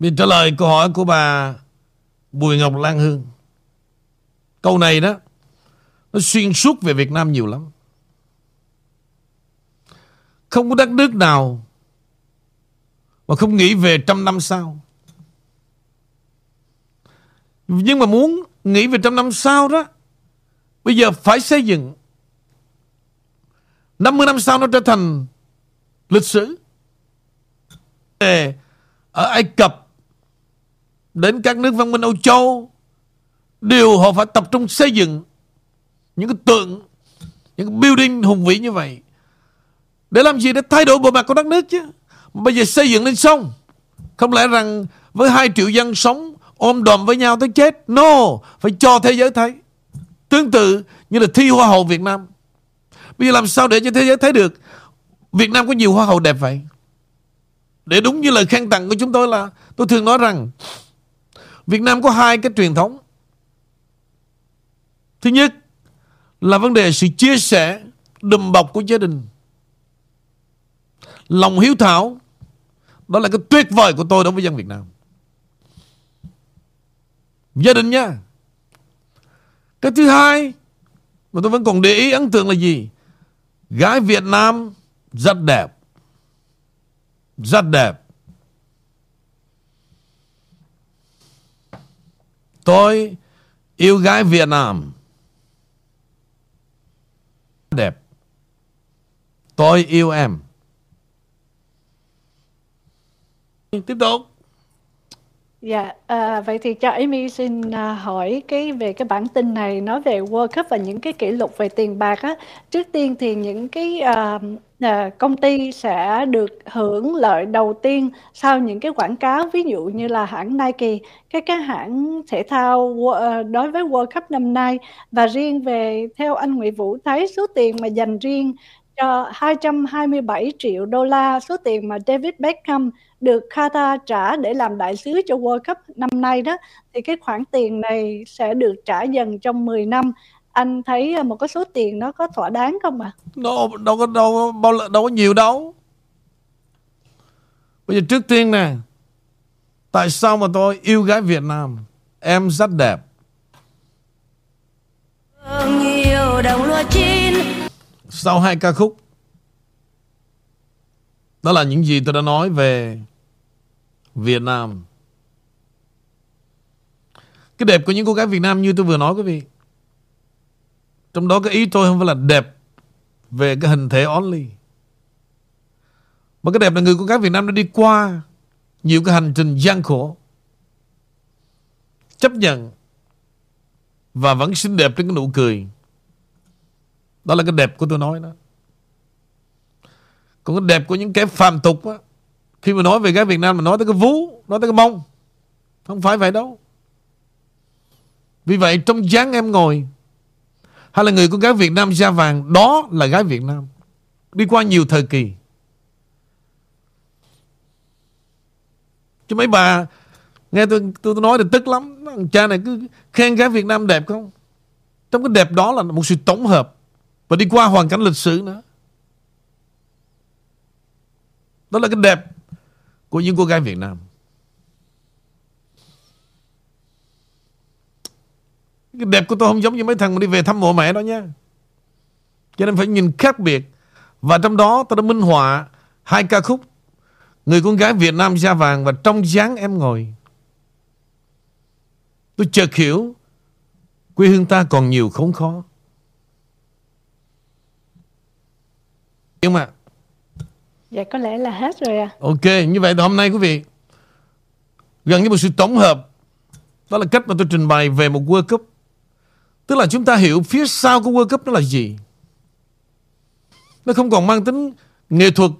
Vì trả lời câu hỏi của bà Bùi Ngọc Lan Hương. Câu này đó, Nó xuyên suốt về Việt Nam nhiều lắm. Không có đất nước nào Mà không nghĩ về trăm năm sau. Nhưng mà muốn nghĩ về trăm năm sau đó, Bây giờ phải xây dựng. 50 năm sau nó trở thành lịch sử. Ở Ai Cập đến các nước văn minh Âu Châu, đều họ phải tập trung xây dựng những cái tượng, những cái building hùng vĩ như vậy. Để làm gì? Để thay đổi bộ mặt của đất nước chứ. Bây giờ xây dựng lên xong, không lẽ rằng với hai triệu dân sống, ôm đồm với nhau tới chết? No, phải cho thế giới thấy. Tương tự như là thi hoa hậu Việt Nam. Bây giờ làm sao để cho thế giới thấy được Việt Nam có nhiều hoa hậu đẹp vậy? Để đúng như lời khen tặng của chúng tôi là tôi thường nói rằng Việt Nam có hai cái truyền thống. Thứ nhất là vấn đề sự chia sẻ đùm bọc của gia đình. Lòng hiếu thảo, đó là cái tuyệt vời của tôi đối với dân Việt Nam. Gia đình nha. Cái thứ hai mà tôi vẫn còn để ý, ấn tượng là gì? Gái Việt Nam rất đẹp. Rất đẹp. Tôi yêu gái Việt Nam. Đẹp. Tôi yêu em. Tiếp tục.
Dạ, à, vậy thì cho Amy xin à, hỏi cái về cái bản tin này nói về World Cup và những cái kỷ lục về tiền bạc á. Trước tiên thì những cái à, Ờ, công ty sẽ được hưởng lợi đầu tiên sau những cái quảng cáo ví dụ như là hãng Nike, các cái hãng thể thao ờ, đối với World Cup năm nay. Và riêng về theo anh Nguyễn Vũ thấy số tiền mà dành riêng cho 227 triệu đô la số tiền mà David Beckham được Qatar trả để làm đại sứ cho World Cup năm nay đó thì cái khoản tiền này sẽ được trả dần trong 10 năm anh thấy một cái số tiền nó có thỏa đáng không ạ? À?
Đâu đâu có đâu bao đâu có nhiều đâu. Bây giờ trước tiên nè, tại sao mà tôi yêu gái Việt Nam? Em rất đẹp. Nhiều đồng lúa chín. Sau hai ca khúc đó là những gì tôi đã nói về Việt Nam. Cái đẹp của những cô gái Việt Nam như tôi vừa nói quý vị. Trong đó cái ý tôi không phải là đẹp về cái hình thể only. Mà cái đẹp là người con gái Việt Nam đã đi qua nhiều cái hành trình gian khổ. Chấp nhận và vẫn xinh đẹp trên cái nụ cười. Đó là cái đẹp của tôi nói đó. Còn cái đẹp của những kẻ phàm tục á, khi mà nói về gái Việt Nam mà nói tới cái vú, nói tới cái mông. Không phải vậy đâu. Vì vậy trong dáng em ngồi hay là người con gái Việt Nam da vàng đó là gái Việt Nam. Đi qua nhiều thời kỳ. Chứ mấy bà nghe tôi tôi, tôi nói thì tức lắm. Thằng cha này cứ khen gái Việt Nam đẹp không? Trong cái đẹp đó là một sự tổng hợp. Và đi qua hoàn cảnh lịch sử nữa. Đó là cái đẹp của những cô gái Việt Nam. Cái đẹp của tôi không giống như mấy thằng mà đi về thăm mộ mẹ đó nha. Cho nên phải nhìn khác biệt. Và trong đó tôi đã minh họa hai ca khúc Người con gái Việt Nam da vàng và Trong dáng em ngồi. Tôi chợt hiểu quê hương ta còn nhiều khốn khó. Nhưng mà
Dạ có lẽ là hết rồi à.
Ok, như vậy thì hôm nay quý vị gần như một sự tổng hợp đó là cách mà tôi trình bày về một World Cup Tức là chúng ta hiểu phía sau của World Cup nó là gì. Nó không còn mang tính nghệ thuật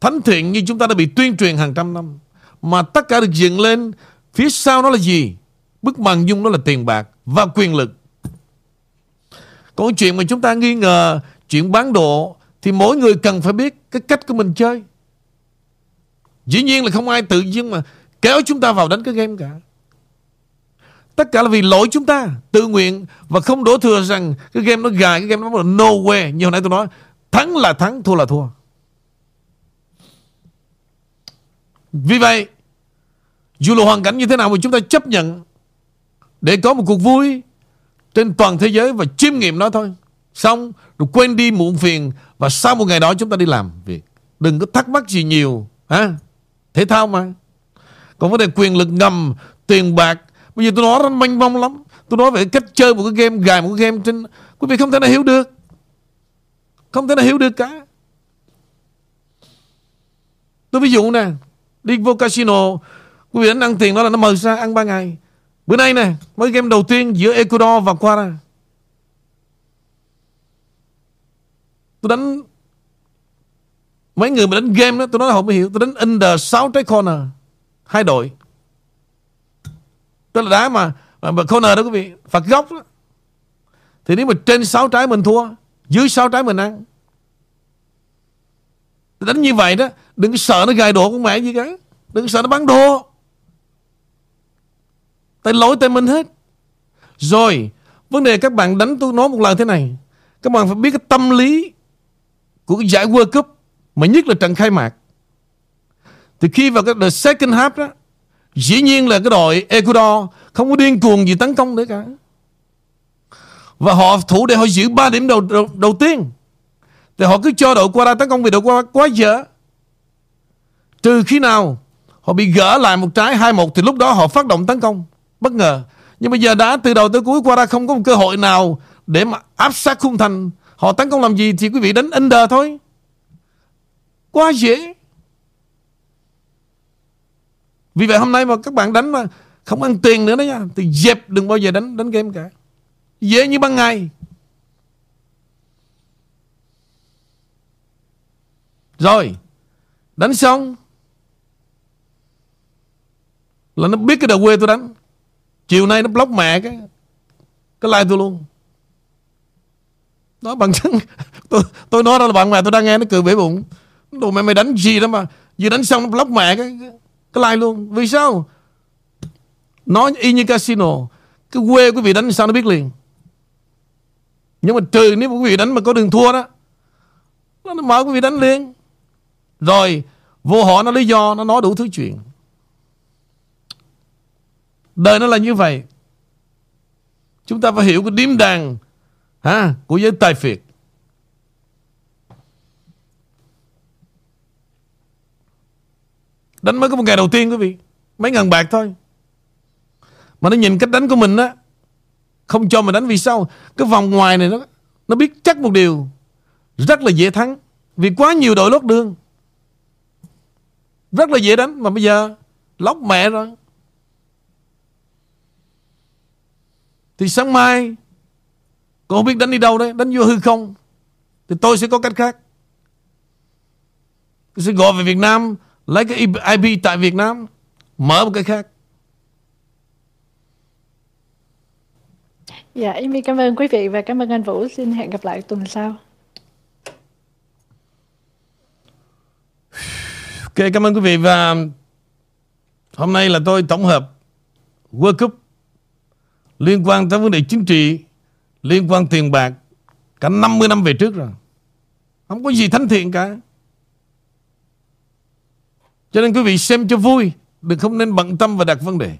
thánh thiện như chúng ta đã bị tuyên truyền hàng trăm năm. Mà tất cả được dựng lên, phía sau nó là gì? Bức màn dung nó là tiền bạc và quyền lực. Còn chuyện mà chúng ta nghi ngờ chuyện bán độ thì mỗi người cần phải biết cái cách của mình chơi. Dĩ nhiên là không ai tự nhiên mà kéo chúng ta vào đánh cái game cả. Tất cả là vì lỗi chúng ta Tự nguyện Và không đổ thừa rằng Cái game nó gài Cái game nó là nowhere Như hồi nãy tôi nói Thắng là thắng Thua là thua Vì vậy Dù là hoàn cảnh như thế nào mà chúng ta chấp nhận để có một cuộc vui trên toàn thế giới và chiêm nghiệm nó thôi. Xong rồi quên đi muộn phiền và sau một ngày đó chúng ta đi làm việc. Đừng có thắc mắc gì nhiều. ha Thể thao mà. Còn vấn đề quyền lực ngầm, tiền bạc. Bây giờ tôi nói nó manh mông lắm. Tôi nói về cách chơi một cái game, gài một cái game trên... Quý vị không thể nào hiểu được. Không thể nào hiểu được cả. Tôi ví dụ nè. Đi vô casino, quý vị đánh ăn tiền đó là nó mời ra ăn 3 ngày. Bữa nay nè, mới game đầu tiên giữa Ecuador và Quara. Tôi đánh Mấy người mà đánh game đó Tôi nói là không hiểu Tôi đánh under 6 trái corner Hai đội Tức là đá mà, mà, mà corner đó quý vị Phạt góc đó. Thì nếu mà trên 6 trái mình thua Dưới 6 trái mình ăn. Đánh như vậy đó Đừng sợ nó gài đồ con mẹ gì cả. Đừng sợ nó bắn đồ Tại lỗi tay mình hết. Rồi Vấn đề các bạn đánh tôi nói một lần thế này. Các bạn phải biết cái tâm lý Của cái giải World Cup Mà nhất là trận khai mạc. Thì khi vào cái the second half đó Dĩ nhiên là cái đội Ecuador Không có điên cuồng gì tấn công nữa cả. Và họ thủ để họ giữ 3 điểm đầu, đầu, đầu tiên. Thì họ cứ cho đội qua ra tấn công Vì đội qua quá dở. Trừ khi nào Họ bị gỡ lại một trái 2-1 Thì lúc đó họ phát động tấn công. Bất ngờ. Nhưng bây giờ đã từ đầu tới cuối qua ra không có một cơ hội nào Để mà áp sát khung thành. Họ tấn công làm gì thì quý vị đánh under thôi. Quá dễ. Vì vậy hôm nay mà các bạn đánh mà Không ăn tiền nữa đó nha Thì dẹp đừng bao giờ đánh đánh game cả. Dễ như ban ngày. Rồi Đánh xong. Là nó biết cái đầu quê tôi đánh. Chiều nay nó block mẹ cái Cái like tôi luôn. Đó bằng chứng tôi, tôi nói đó là bạn mẹ tôi đang nghe nó cười bể bụng. Đồ mẹ mày đánh gì đó mà Vừa đánh xong nó block mẹ cái, cái, cái like luôn. Vì sao? Nói y như casino. Cái quê quý vị đánh sao nó biết liền. Nhưng mà trừ nếu quý vị đánh mà có đường thua đó Nó mở quý vị đánh liền. Rồi Vô họ nó lý do Nó nói đủ thứ chuyện. Đời nó là như vậy. Chúng ta phải hiểu cái điếm đàn ha, Của giới tài phiệt. Đánh mới có một ngày đầu tiên, quý vị. Mấy ngàn bạc thôi. Mà nó nhìn cách đánh của mình á, Không cho mình đánh vì sao? Cái vòng ngoài này nó Nó biết chắc một điều. Rất là dễ thắng, Vì quá nhiều đội lót đường. Rất là dễ đánh, Mà bây giờ Lóc mẹ rồi. Thì sáng mai, Con không biết đánh đi đâu đấy, Đánh vô hư không, Thì tôi sẽ có cách khác. Tôi sẽ gọi về Việt Nam Lấy cái IP tại Việt Nam Mở một cái khác
Dạ, Amy cảm ơn quý vị và cảm ơn anh Vũ. Xin hẹn gặp lại tuần sau.
Ok, cảm ơn quý vị và hôm nay là tôi tổng hợp World Cup liên quan tới vấn đề chính trị, liên quan tiền bạc cả 50 năm về trước rồi. Không có gì thánh thiện cả. Cho nên quý vị xem cho vui, đừng không nên bận tâm và đặt vấn đề.